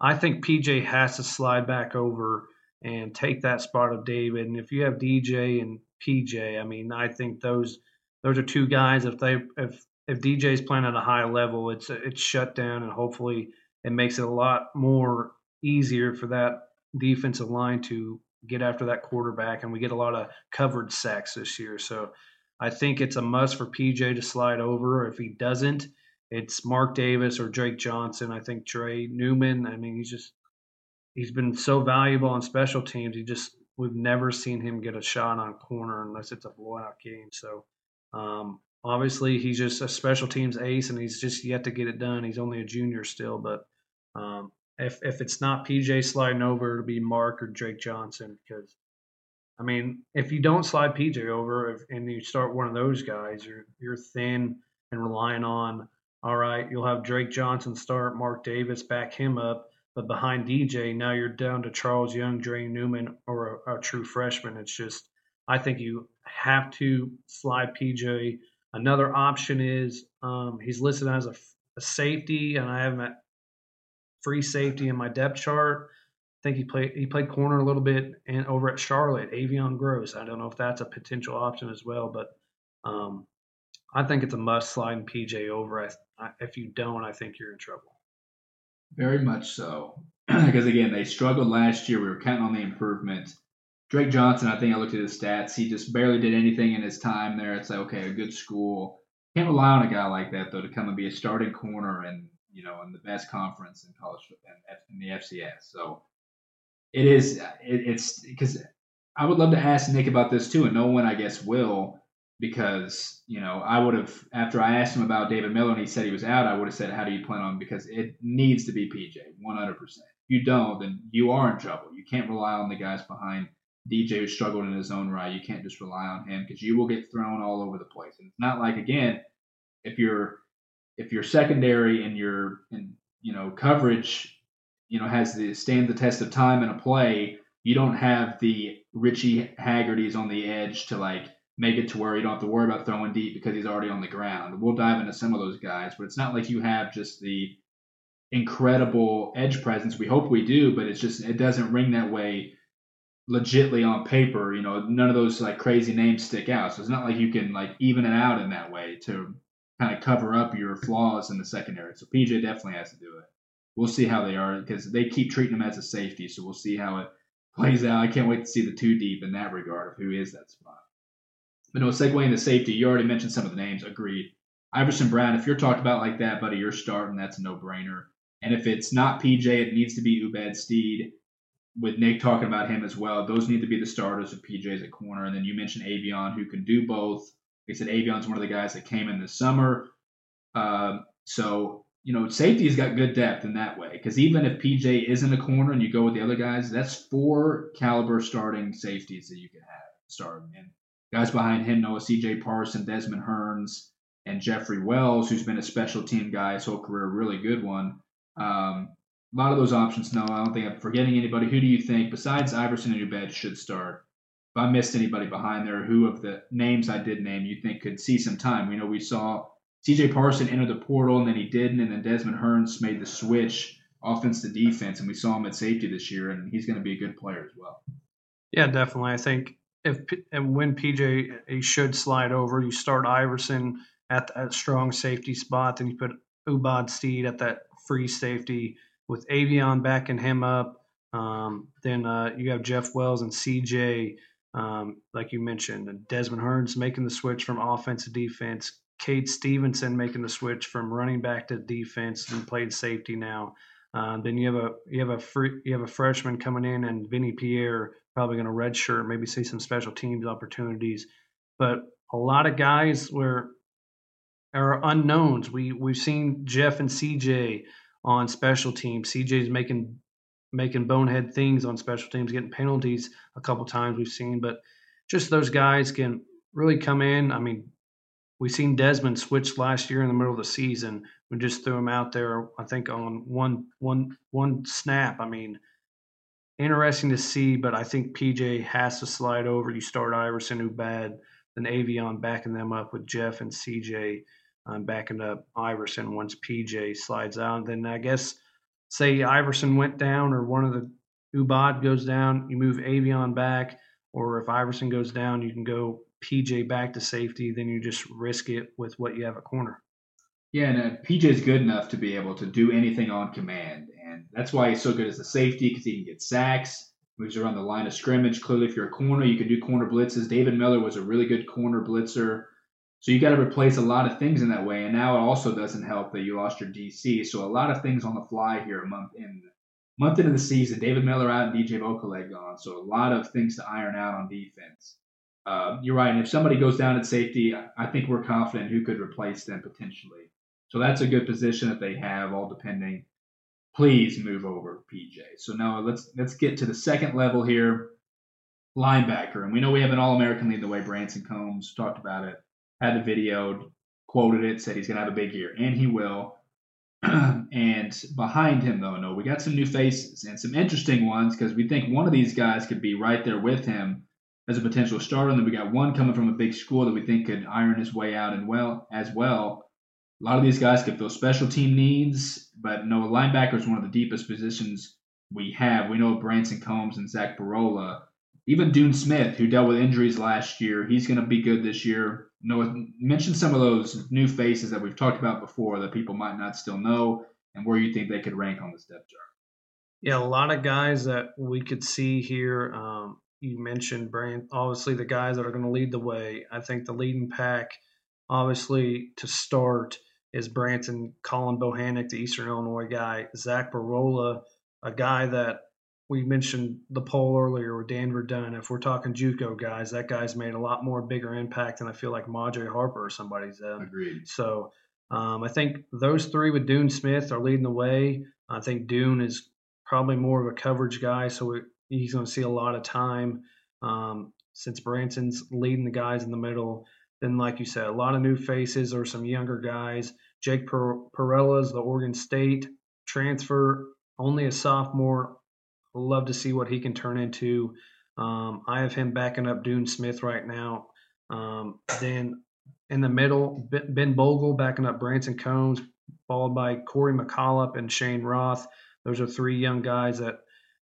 I think PJ has to slide back over and take that spot of David. And if you have DJ and PJ, I mean, I think those those are two guys. If they if if DJ's playing at a high level, it's it's shut down, and hopefully it makes it a lot more easier for that defensive line to get after that quarterback, and we get a lot of covered sacks this year. So I think it's a must for PJ to slide over. If he doesn't, it's Mark Davis or Drake Johnson. I think Dre Newman. I mean, he's just he's been so valuable on special teams. He just we've never seen him get a shot on corner unless it's a blowout game. So um, obviously he's just a special teams ace, and he's just yet to get it done. He's only a junior still, but um, if if it's not PJ sliding over, it'll be Mark or Drake Johnson because. I mean, if you don't slide PJ over and you start one of those guys, you're you're thin and relying on. All right, you'll have Drake Johnson start, Mark Davis back him up, but behind DJ, now you're down to Charles Young, Dre Newman, or a, a true freshman. It's just, I think you have to slide PJ. Another option is um, he's listed as a, a, safety, and I have him free safety in my depth chart. I think he played he played corner a little bit and over at Charlotte, Avion Gross. I don't know if that's a potential option as well, but um, I think it's a must slide PJ over. I, I, if you don't, I think you're in trouble. Very much so. (clears throat) because again, they struggled last year. We were counting on the improvement. Drake Johnson, I think I looked at his stats. He just barely did anything in his time there. It's like, okay, a good school. Can't rely on a guy like that though to come and be a starting corner and you know in the best conference in college in the FCS. So it is. It, it's because I would love to ask Nick about this too, and no one I guess will because you know I would have after I asked him about David Miller and he said he was out, I would have said, "How do you plan on?" Because it needs to be PJ, 100. percent If you don't, then you are in trouble. You can't rely on the guys behind DJ who struggled in his own right. You can't just rely on him because you will get thrown all over the place. And it's not like again, if you're if your secondary and your and you know coverage, you know has the stand the test of time in a play, you don't have the Richie Haggerty's on the edge to like make it to where you don't have to worry about throwing deep because he's already on the ground. We'll dive into some of those guys, but it's not like you have just the incredible edge presence. We hope we do, but it's just it doesn't ring that way legitly on paper. You know, none of those like crazy names stick out. So it's not like you can like even it out in that way to kind of cover up your flaws in the secondary. So PJ definitely has to do it. We'll see how they are because they keep treating him as a safety. So we'll see how it plays out. I can't wait to see the two deep in that regard of who is that spot. But no, segueing the safety, you already mentioned some of the names. Agreed. Iverson Brown, if you're talked about like that, buddy, you're starting. That's a no-brainer. And if it's not PJ, it needs to be Ubad Steed. With Nick talking about him as well, those need to be the starters of PJ's at corner. And then you mentioned Avion, who can do both. They said Avion's one of the guys that came in this summer. Uh, so you know, safety's got good depth in that way. Because even if PJ isn't a corner and you go with the other guys, that's four caliber starting safeties that you can have starting. And Guys behind him, Noah C.J. Parson, Desmond Hearns, and Jeffrey Wells, who's been a special team guy his whole career, really good one. Um, a lot of those options, no, I don't think I'm forgetting anybody. Who do you think, besides Iverson and Ubed, should start? If I missed anybody behind there, who of the names I did name you think could see some time? We know we saw CJ Parson enter the portal and then he didn't, and then Desmond Hearns made the switch offense to defense, and we saw him at safety this year, and he's going to be a good player as well. Yeah, definitely. I think if and when PJ should slide over, you start Iverson at that strong safety spot, then you put Ubad Steed at that free safety with Avion backing him up. Um, then uh, you have Jeff Wells and CJ, um, like you mentioned, and Desmond Hurns making the switch from offense to defense. Cade Stevenson making the switch from running back to defense and playing safety now. Uh, then you have a you have a free, you have a freshman coming in and Vinny Pierre probably going to redshirt, maybe see some special teams opportunities. But a lot of guys were are unknowns. We we've seen Jeff and CJ on special teams. CJ's making making bonehead things on special teams, getting penalties a couple times we've seen, but just those guys can really come in. I mean, we've seen Desmond switch last year in the middle of the season. We just threw him out there, I think, on one one one snap. I mean, interesting to see, but I think PJ has to slide over. You start Iverson, who bad, then Avion backing them up with Jeff and CJ um, backing up Iverson once PJ slides out. Then I guess say Iverson went down or one of the Ubad goes down, you move Avion back, or if Iverson goes down, you can go PJ back to safety. Then you just risk it with what you have at corner. Yeah, and uh, PJ is good enough to be able to do anything on command, that's why he's so good as a safety because he can get sacks, moves around the line of scrimmage. Clearly, if you're a corner, you can do corner blitzes. David Miller was a really good corner blitzer. So you got to replace a lot of things in that way. And now it also doesn't help that you lost your DC. So a lot of things on the fly here a month in month into the season. David Miller out and DJ Vokolek gone. So a lot of things to iron out on defense. Uh, you're right. And if somebody goes down at safety, I think we're confident who could replace them potentially. So that's a good position that they have, all depending. Please move over PJ. So now let's let's get to the second level here, linebacker. And we know we have an All-American lead the way. Branson Combs talked about it had the video, quoted it, said he's going to have a big year, and he will. (clears throat) and behind him, though, no, we got some new faces and some interesting ones because we think one of these guys could be right there with him as a potential starter. And then we got one coming from a big school that we think could iron his way out and well as well. A lot of these guys could fill special team needs, but no, linebacker is one of the deepest positions we have. We know Branson Combs and Zach Barola. Even Dune Smith, who dealt with injuries last year, he's going to be good this year. Noah, mention some of those new faces that we've talked about before that people might not still know, and where you think they could rank on this depth chart. Yeah, a lot of guys that we could see here. Um, you mentioned Brand, obviously the guys that are going to lead the way. I think the leading pack, obviously to start, is Branson, Colin Bohanek, the Eastern Illinois guy, Zach Barola, a guy that we mentioned the poll earlier with Dan Verdun. If we're talking JUCO guys, that guy's made a lot more bigger impact than I feel like Majay Harper or somebody's done. Agreed. So um, I think those three with Dune Smith are leading the way. I think Dune is probably more of a coverage guy, so we, he's going to see a lot of time um, since Branson's leading the guys in the middle. Then, like you said, a lot of new faces or some younger guys. Jake per- Perella's the Oregon State transfer, only a sophomore, love to see what he can turn into. Um, I have him backing up Dune Smith right now. Um, then in the middle, Ben Bogle backing up Branson Combs, followed by Corey McCollop and Shane Roth. Those are three young guys that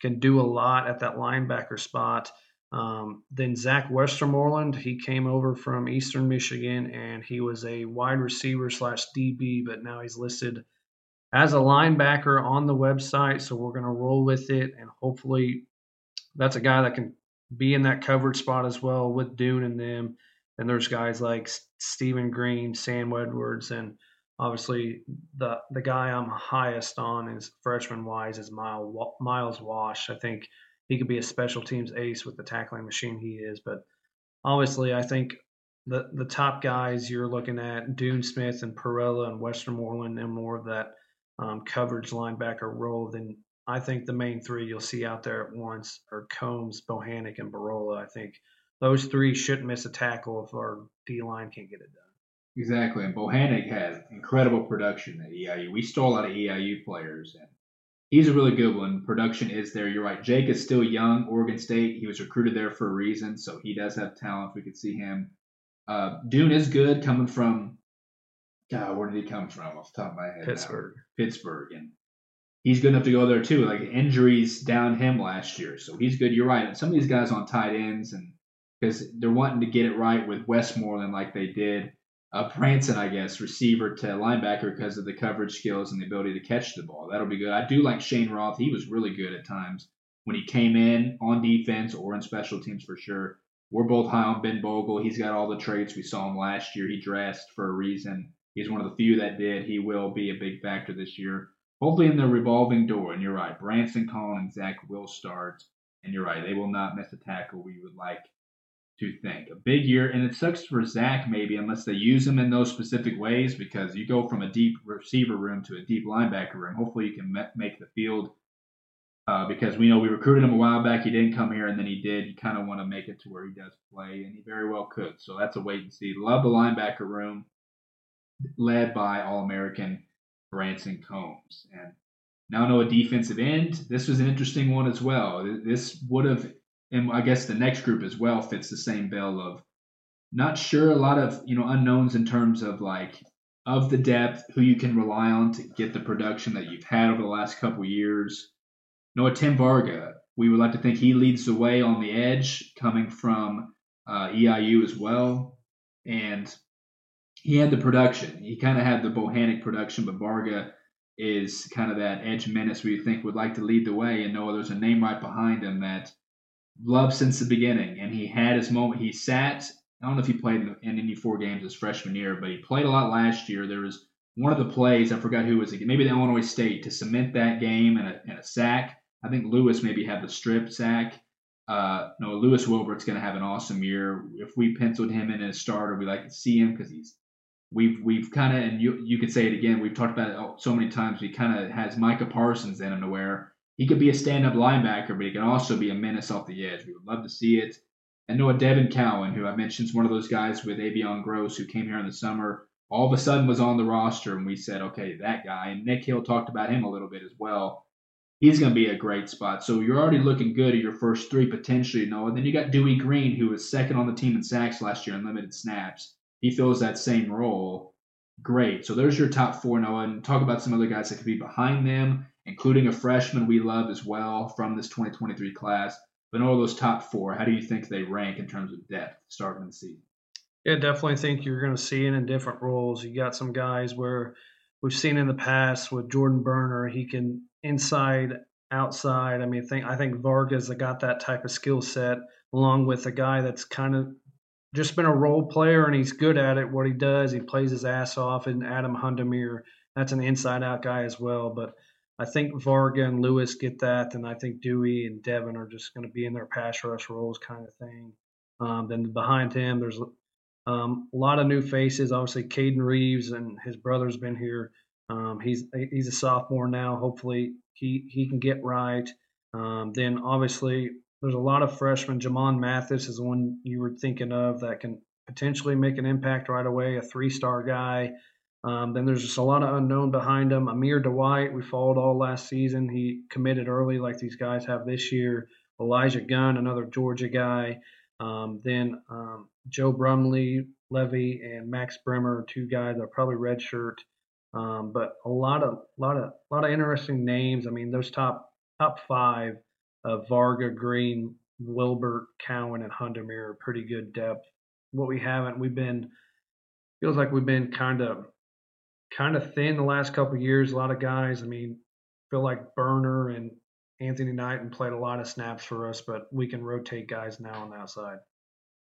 can do a lot at that linebacker spot. Um, then Zach Westermoreland, he came over from Eastern Michigan and he was a wide receiver slash DB, but now he's listed as a linebacker on the website. So we're going to roll with it, and hopefully that's a guy that can be in that covered spot as well with Dune and them. And there's guys like Stephen Green, Sam Edwards, and obviously the the guy I'm highest on is freshman wise is Miles Wash. I think he could be a special teams ace with the tackling machine he is. But obviously, I think the the top guys you're looking at Dune Smith and Perella and Westermoreland and more of that um, coverage linebacker role, then I think the main three you'll see out there at once are Combs, Bohanek, and Barola. I think those three shouldn't miss a tackle if our D line can't get it done. Exactly, and Bohanek had incredible production at EIU. We stole a lot of EIU players, and he's a really good one. Production is there. You're right. Jake is still young. Oregon State. He was recruited there for a reason, so he does have talent. We could see him. Uh, Dune is good coming from God, where did he come from? Off the top of my head, Pittsburgh. Now. Pittsburgh, and he's good enough to go there too. Like injuries down him last year, so he's good. You're right. some of these guys on tight ends and because they're wanting to get it right with Westmoreland like they did uh, Branson, I guess, receiver to linebacker because of the coverage skills and the ability to catch the ball. That'll be good. I do like Shane Roth. He was really good at times when he came in on defense or in special teams for sure. We're both high on Ben Bogle. He's got all the traits. We saw him last year. He dressed for a reason. He's one of the few that did. He will be a big factor this year. Hopefully in the revolving door. And you're right. Branson, Collin, and Zach will start. And you're right. They will not miss a tackle we would like to think. A big year, and it sucks for Zach maybe unless they use him in those specific ways because you go from a deep receiver room to a deep linebacker room. Hopefully, you can make the field uh, because we know we recruited him a while back. He didn't come here, and then he did. You kind of want to make it to where he does play, and he very well could. So that's a wait and see. Love the linebacker room, led by All American Branson Combs. And now, know a defensive end. This was an interesting one as well. This would have and I guess the next group as well fits the same bill of not sure a lot of you know unknowns in terms of like of the depth who you can rely on to get the production that you've had over the last couple years. Noah Tim Varga, we would like to think he leads the way on the edge coming from uh, EIU as well, and he had the production. He kind of had the Bohanek production, but Varga is kind of that edge menace we think would like to lead the way. And Noah, there's a name right behind him that loved since the beginning, and he had his moment. He sat. I don't know if he played in, any four games his freshman year, but he played a lot last year. There was one of the plays I forgot who was it. Maybe the Illinois State to cement that game and a, and a sack. I think Lewis maybe had the strip sack. Uh, no, Lewis Wilbert's going to have an awesome year. If we penciled him in as starter, we like to see him because he's we've we've kind of and you you could say it again. We've talked about it so many times. He kind of has Micah Parsons in him to where he could be a stand-up linebacker, but he can also be a menace off the edge. We would love to see it. And Noah Devin Cowan, who I mentioned is one of those guys with Avion Gross who came here in the summer, all of a sudden was on the roster, and we said, okay, that guy. And Nick Hill talked about him a little bit as well. He's going to be a great spot. So you're already looking good at your first three potentially, Noah. And then you got Dewey Green, who was second on the team in sacks last year in limited snaps. He fills that same role. Great. So there's your top four, Noah. And talk about some other guys that could be behind them including a freshman we love as well from this 2023 class. But all those top four, how do you think they rank in terms of depth starting the season? Yeah, definitely think you're going to see it in different roles. You got some guys where we've seen in the past with Jordan Burner, he can inside, outside. I mean, think I think Vargas got that type of skill set, along with a guy that's kind of just been a role player and he's good at it. What he does, he plays his ass off. And Adam Hundemir, that's an inside out guy as well. But I think Varga and Lewis get that, and I think Dewey and Devin are just going to be in their pass rush roles kind of thing. Um, then behind him, there's um, a lot of new faces. Obviously, Caden Reeves and his brother's been here. Um, he's he's a sophomore now. Hopefully, he he can get right. Um, then obviously, there's a lot of freshmen. Jamon Mathis is the one you were thinking of that can potentially make an impact right away. A three-star guy. Um, then there's just a lot of unknown behind him. Amir Dwight, we followed all last season. He committed early, like these guys have this year. Elijah Gunn, another Georgia guy. Um, then um, Joe Brumley, Levy, and Max Bremer, two guys that are probably redshirt. Um, but a lot of, lot of, lot of interesting names. I mean, those top top five Varga, Green, Wilbert, Cowan, and Hundemir are pretty good depth. What we haven't, we've been feels like we've been kind of kind of thin the last couple years. A lot of guys, I mean, feel like Burner and Anthony Knighton played a lot of snaps for us, but we can rotate guys now on the outside.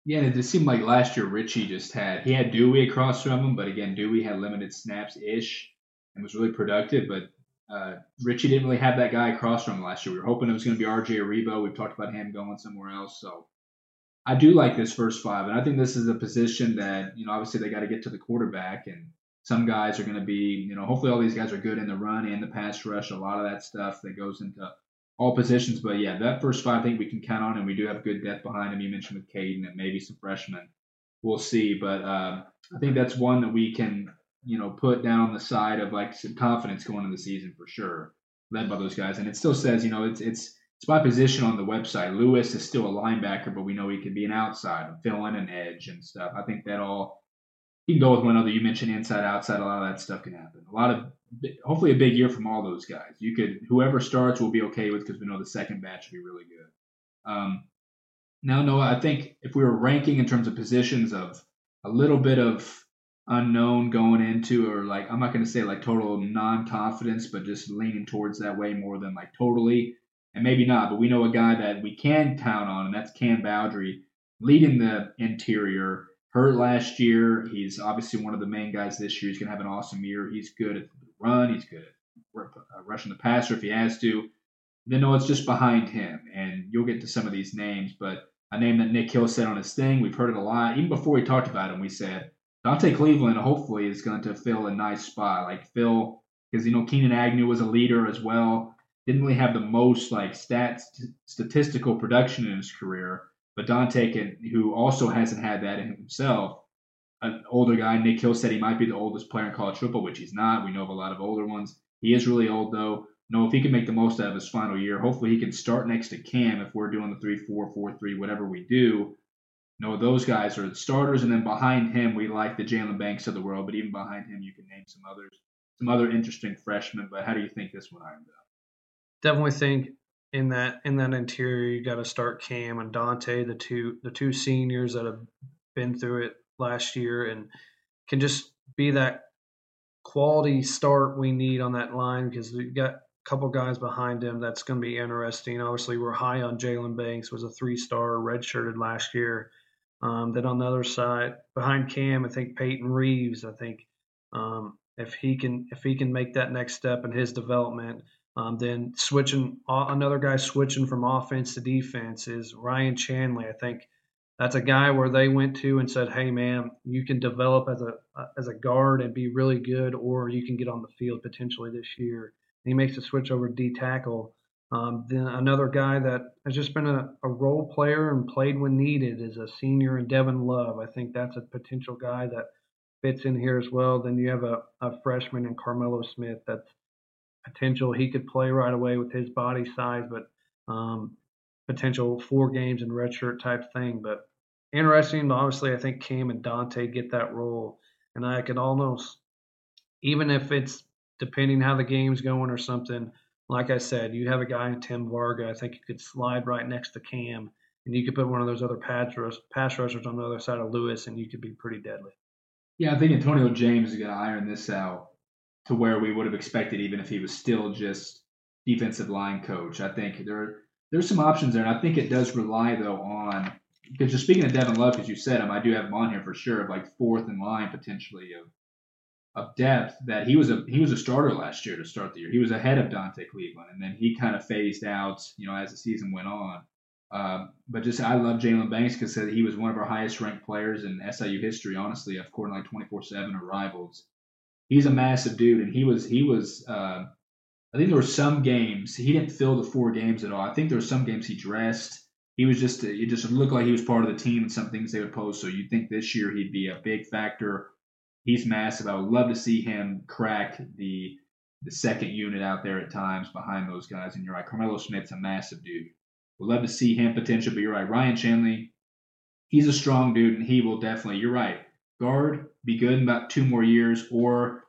Yeah, and it just seemed like last year Richie just had he had Dewey across from him, but again Dewey had limited snaps ish and was really productive. But uh, Richie didn't really have that guy across from him last year. We were hoping it was going to be RJ Aribo. We've talked about him going somewhere else. So I do like this first five, and I think this is a position that you know obviously they got to get to the quarterback, and some guys are going to be, you know, hopefully all these guys are good in the run and the pass rush. A lot of that stuff that goes into all positions. But yeah, that first five I think we can count on, and we do have good depth behind him. You mentioned with Caden and maybe some freshmen. We'll see, but um, I think that's one that we can, you know, put down on the side of like some confidence going into the season for sure, led by those guys. And it still says, you know, it's it's it's by position on the website. Lewis is still a linebacker, but we know he can be an outside, fill in an edge and stuff. I think that all you can go with one other. You mentioned inside, outside. A lot of that stuff can happen. A lot of, hopefully, a big year from all those guys. You could, whoever starts, will be okay with because we know the second batch will be really good. Um, Now, Noah, I think if we were ranking in terms of positions of a little bit of unknown going into, or like I'm not going to say like total non-confidence, but just leaning towards that way more than like totally, and maybe not. But we know a guy that we can count on, and that's Cam Bowdry, leading the interior. Hurt last year. He's obviously one of the main guys this year. He's going to have an awesome year. He's good at the run. He's good at uh, rushing the passer if he has to. Then no, it's just behind him, and you'll get to some of these names, but a name that Nick Hill said on his thing. We've heard it a lot. Even before we talked about him, we said Dante Cleveland hopefully is going to fill a nice spot. Like fill, because you know Keenan Agnew was a leader as well. Didn't really have the most like stats statistical production in his career, but Dante can, who also hasn't had that in himself. An older guy, Nick Hill said he might be the oldest player in college football, which he's not. We know of a lot of older ones. He is really old though. No, if he can make the most out of his final year, hopefully he can start next to Cam if we're doing the three four four three whatever we do. No, those guys are the starters, and then behind him we like the Jalen Banks of the world, but even behind him you can name some others, some other interesting freshmen. But how do you think this one irons out? Definitely think in that in that interior you got to start Cam and Dante, the two the two seniors that have been through it last year and can just be that quality start we need on that line because we've got a couple guys behind him that's going to be interesting. Obviously, we're high on Jalen Banks, was a three-star, redshirted last year. Um, then on the other side, behind Cam, I think Peyton Reeves. I think um, if he can if he can make that next step in his development, um, then switching uh, another guy switching from offense to defense is Ryan Chanley. I think that's a guy where they went to and said, "Hey, man, you can develop as a as a guard and be really good, or you can get on the field potentially this year." he makes a switch over to D tackle. Um, then another guy that has just been a, a, role player and played when needed is a senior in Devin Love. I think that's a potential guy that fits in here as well. Then you have a, a freshman in Carmelo Smith that's potential. He could play right away with his body size, but um, potential four games in redshirt type thing. But interesting. Obviously, I think Cam and Dante get that role, and I can almost, even if it's depending how the game's going or something. Like I said, you have a guy in Tim Varga. I think you could slide right next to Cam, and you could put one of those other pass rushers on the other side of Lewis, and you could be pretty deadly. Yeah, I think Antonio James is going to iron this out to where we would have expected, even if he was still just defensive line coach. I think there there's some options there, and I think it does rely though on because just speaking of Devin Love, as you said him, I do have him on here for sure of like fourth in line potentially of of depth that he was a he was a starter last year to start the year. He was ahead of Dante Cleveland, and then he kind of phased out, you know, as the season went on. Um, but just I love Jalen Banks because he was one of our highest ranked players in SIU history. Honestly, according to like 24/7 or Rivals, he's a massive dude, and he was he was. Uh, I think there were some games he didn't fill the four games at all. I think there were some games he dressed. He was just it just looked like he was part of the team and some things they would post. So you'd think this year he'd be a big factor he's massive. I would love to see him crack the the second unit out there at times behind those guys. And you're right, Carmelo Smith's a massive dude. Would love to see him potential, but you're right, Ryan Chanley, he's a strong dude, and he will definitely. You're right, guard be good in about two more years, or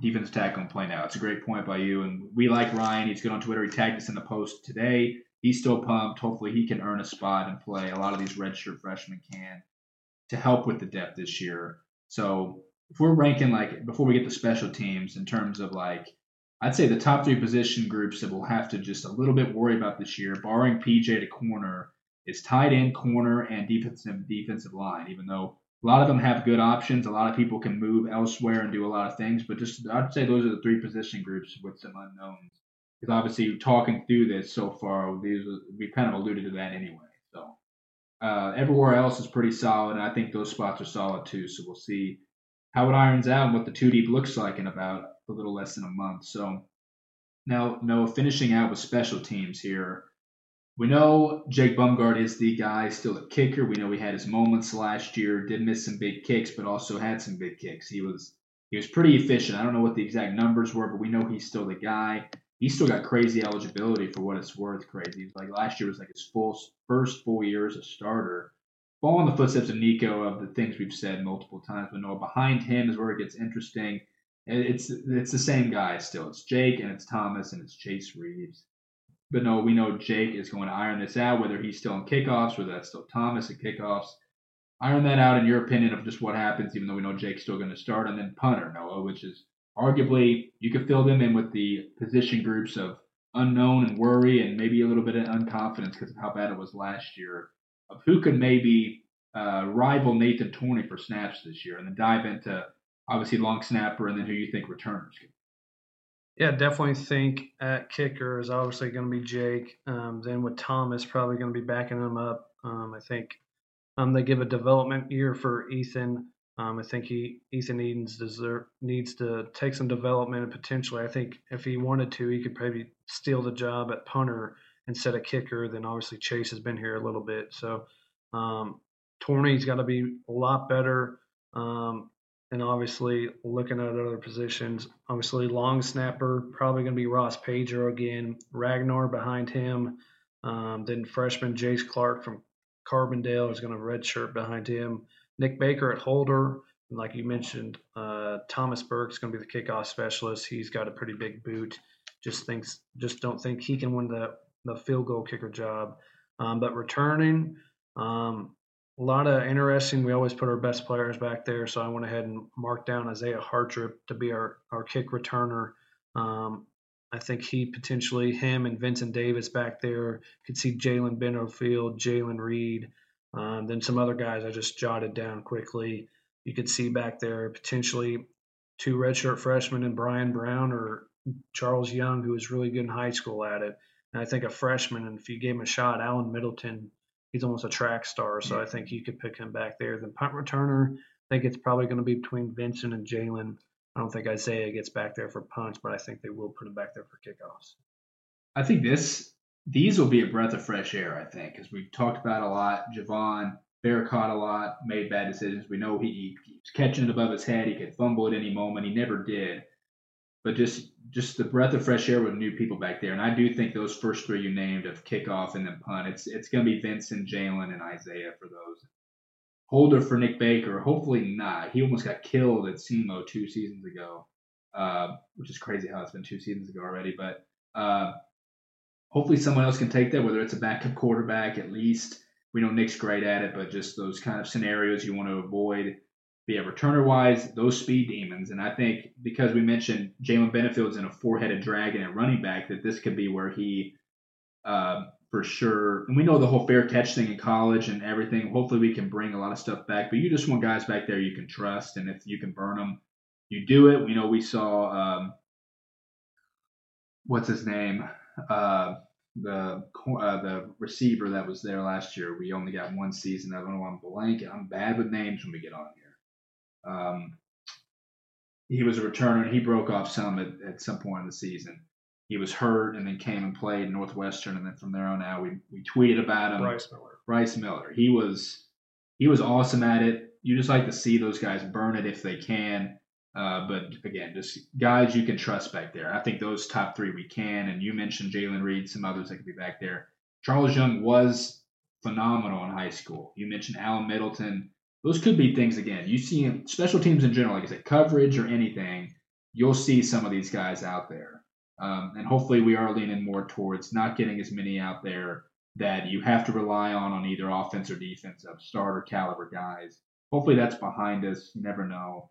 defense tackle and play now. It's a great point by you, and we like Ryan. He's good on Twitter. He tagged us in the post today. He's still pumped. Hopefully, he can earn a spot and play. A lot of these redshirt freshmen can to help with the depth this year. So if we're ranking like before we get to special teams in terms of like I'd say the top three position groups that we'll have to just a little bit worry about this year, barring PJ to corner, is tight end, corner, and defensive defensive line. Even though a lot of them have good options, a lot of people can move elsewhere and do a lot of things. But just I'd say those are the three position groups with some unknowns. Because obviously, talking through this so far, these we kind of alluded to that anyway. So uh, everywhere else is pretty solid, and I think those spots are solid too. So we'll see how it irons out and what the two deep looks like in about a little less than a month. So now, no, finishing out with special teams here. We know Jake Bumgard is the guy still a kicker. We know he had his moments last year, did miss some big kicks, but also had some big kicks. He was he was pretty efficient. I don't know what the exact numbers were, but we know he's still the guy. He's still got crazy eligibility for what it's worth. Crazy. Like last year was like his full first full year as a starter Following the footsteps of Nico of the things we've said multiple times. But no, behind him is where it gets interesting. It's it's the same guy still. It's Jake and it's Thomas and it's Chase Reeves. But no, we know Jake is going to iron this out, whether he's still in kickoffs, whether that's still Thomas at kickoffs. Iron that out in your opinion of just what happens, even though we know Jake's still going to start, and then punter Noah, which is arguably you could fill them in with the position groups of unknown and worry, and maybe a little bit of unconfidence because of how bad it was last year. Of who could maybe uh, rival Nathan Torney for snaps this year, and then dive into obviously long snapper, and then who you think returners. Yeah, definitely think at kicker is obviously going to be Jake. Um, then with Thomas, probably going to be backing him up. Um, I think um, they give a development year for Ethan. Um, I think he Ethan Edens deserve, needs to take some development and potentially, I think if he wanted to, he could probably steal the job at punter instead of kicker. Then obviously Chase has been here a little bit, so um, Torney's got to be a lot better. Um, and obviously looking at other positions, obviously long snapper probably going to be Ross Pager again. Ragnar behind him. Um, then freshman Jace Clark from Carbondale is going to redshirt behind him. Nick Baker at holder. And like you mentioned, uh, Thomas Burke's going to be the kickoff specialist. He's got a pretty big boot. Just thinks, just don't think he can win the the field goal kicker job. Um, but returning, um, a lot of interesting. We always put our best players back there, so I went ahead and marked down Isaiah Hartrip to be our, our kick returner. Um, I think he potentially, him and Vincent Davis back there, could see Jalen Bennerfield, Jalen Reed, um, then some other guys I just jotted down quickly. You could see back there potentially two redshirt freshmen and Brian Brown or Charles Young, who was really good in high school at it. And I think a freshman, and if you gave him a shot, Alan Middleton he's almost a track star. So I think you could pick him back there. Then punt returner, I think it's probably going to be between Vincent and Jalen. I don't think Isaiah gets back there for punts, but I think they will put him back there for kickoffs. I think this these will be a breath of fresh air. I think because we've talked about a lot. Javon Bear caught a lot, made bad decisions. We know he, he keeps catching it above his head. He could fumble at any moment. He never did but just just the breath of fresh air with new people back there. And I do think those first three you named of kickoff and then punt, it's it's going to be Vincent, Jalen, and Isaiah for those. Holder for Nick Baker, hopefully not. He almost got killed at SEMO two seasons ago, uh, which is crazy how it's been two seasons ago already. But uh, hopefully someone else can take that, whether it's a backup quarterback at least. We know Nick's great at it, but just those kind of scenarios you want to avoid. But yeah, returner wise, those speed demons, and I think because we mentioned Jalen Benefield's in a four headed dragon at running back, that this could be where he, uh, for sure, and we know the whole fair catch thing in college and everything. Hopefully, we can bring a lot of stuff back. But you just want guys back there you can trust, and if you can burn them, you do it. We know we saw um, what's his name, uh, the uh, the receiver that was there last year. We only got one season. I don't know. I'm blank. I'm bad with names when we get on here. Um, he was a returner and he broke off some at, at some point in the season. He was hurt and then came and played Northwestern, and then from there on out, we, we tweeted about him. Bryce Miller. Bryce Miller. He was he was awesome at it. You just like to see those guys burn it if they can. Uh, but again, just guys you can trust back there. I think those top three we can. And you mentioned Jalen Reed, some others that could be back there. Charles Young was phenomenal in high school. You mentioned Alan Middleton those could be things again. You see special teams in general, like I said, coverage or anything, you'll see some of these guys out there. Um, and hopefully we are leaning more towards not getting as many out there that you have to rely on on either offense or defense of starter caliber guys. Hopefully that's behind us. You never know.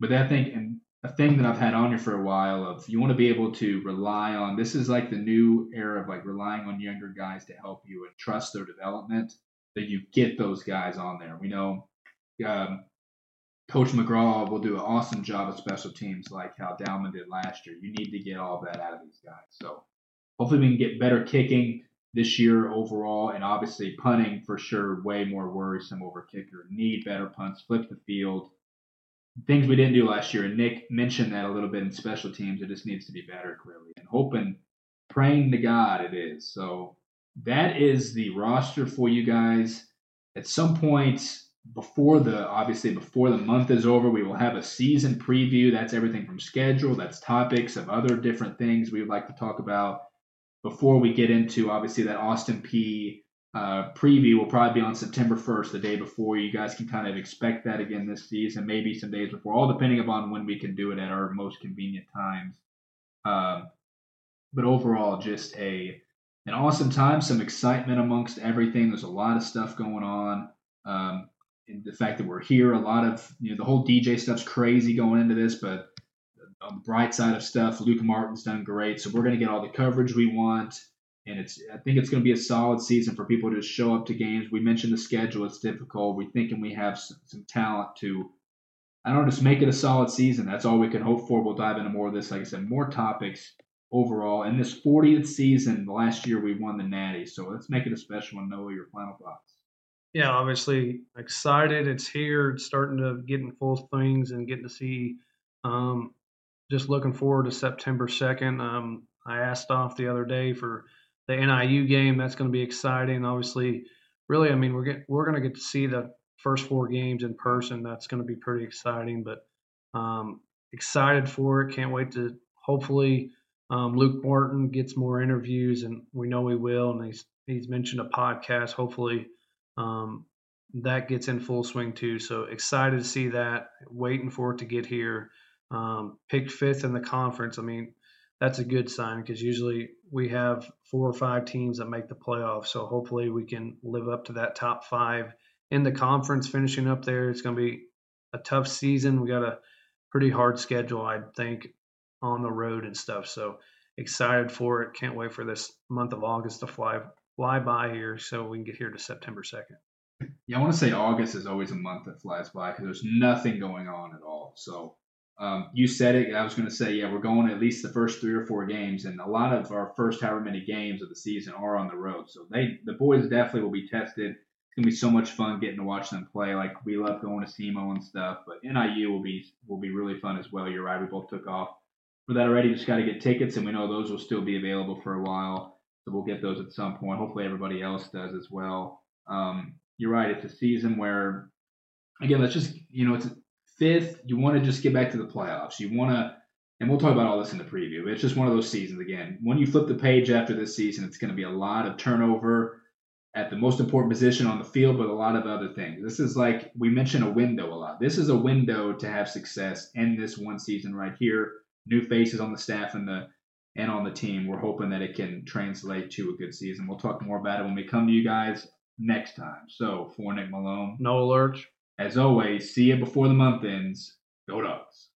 But I think and a thing that I've had on here for a while of you want to be able to rely on this is like the new era of like relying on younger guys to help you and trust their development that you get those guys on there. We know um, Coach McGraw will do an awesome job of special teams like how Dalman did last year. You need to get all that out of these guys. So hopefully we can get better kicking this year overall, and obviously punting for sure way more worrisome over kicker. Need better punts, flip the field. Things we didn't do last year, and Nick mentioned that a little bit in special teams. It just needs to be better, clearly, and hoping, praying to God it is. So that is the roster for you guys. At some point, before the obviously before the month is over we will have a season preview that's everything from schedule that's topics of other different things we would like to talk about before we get into obviously that Austin Peay uh, preview will probably be on september 1st the day before you guys can kind of expect that again this season maybe some days before all depending upon when we can do it at our most convenient times um, but overall just a an awesome time, some excitement amongst everything. There's a lot of stuff going on. Um, and the fact that we're here, a lot of you know the whole DJ stuff's crazy going into this, but on the bright side of stuff, Luke Martin's done great, so we're going to get all the coverage we want, and it's I think it's going to be a solid season for people to show up to games. We mentioned the schedule; it's difficult. We're thinking we have some, some talent to. I don't know, just make it a solid season. That's all we can hope for. We'll dive into more of this. Like I said, more topics overall. In this 40th season, last year we won the Natty, so let's make it a special one. Noah, your final thoughts? Yeah, obviously excited. It's here. It's starting to get in full swings and getting to see um, just looking forward to September 2nd. Um, I asked off the other day for the NIU game. That's going to be exciting. Obviously, really, I mean, we're get, we're going to get to see the first four games in person. That's going to be pretty exciting. But um, excited for it. Can't wait to hopefully um, Luke Martin gets more interviews, and we know he will. And he's he's mentioned a podcast. Hopefully, um, that gets in full swing too. So excited to see that. Waiting for it to get here um, picked fifth in the conference. I mean, that's a good sign because usually we have four or five teams that make the playoffs. So hopefully we can live up to that top five in the conference, finishing up there. It's going to be a tough season. We got a pretty hard schedule, I think, on the road and stuff. So excited for it. Can't wait for this month of August to fly fly by here so we can get here to September 2nd. Yeah, I want to say August is always a month that flies by because there's nothing going on at all. So um, you said it. I was going to say, yeah, we're going at least the first three or four games, and a lot of our first however many games of the season are on the road. So they, the boys, definitely will be tested. It's gonna be so much fun getting to watch them play. Like we love going to SEMO and stuff, but NIU will be will be really fun as well. You're right. We both took off for that already. Just got to get tickets, and we know those will still be available for a while. So we'll get those at some point. Hopefully everybody else does as well. Um, you're right. It's a season where, again, let's just you know, it's fifth, you want to just get back to the playoffs. You want to, and we'll talk about all this in the preview. It's just one of those seasons again. When you flip the page after this season, it's going to be a lot of turnover at the most important position on the field, but a lot of other things. This is like we mentioned a window a lot. This is a window to have success in this one season right here. New faces on the staff and the and on the team. We're hoping that it can translate to a good season. We'll talk more about it when we come to you guys next time. So for Nick Malone, no Lurch. As always, see you before the month ends. Go Dogs.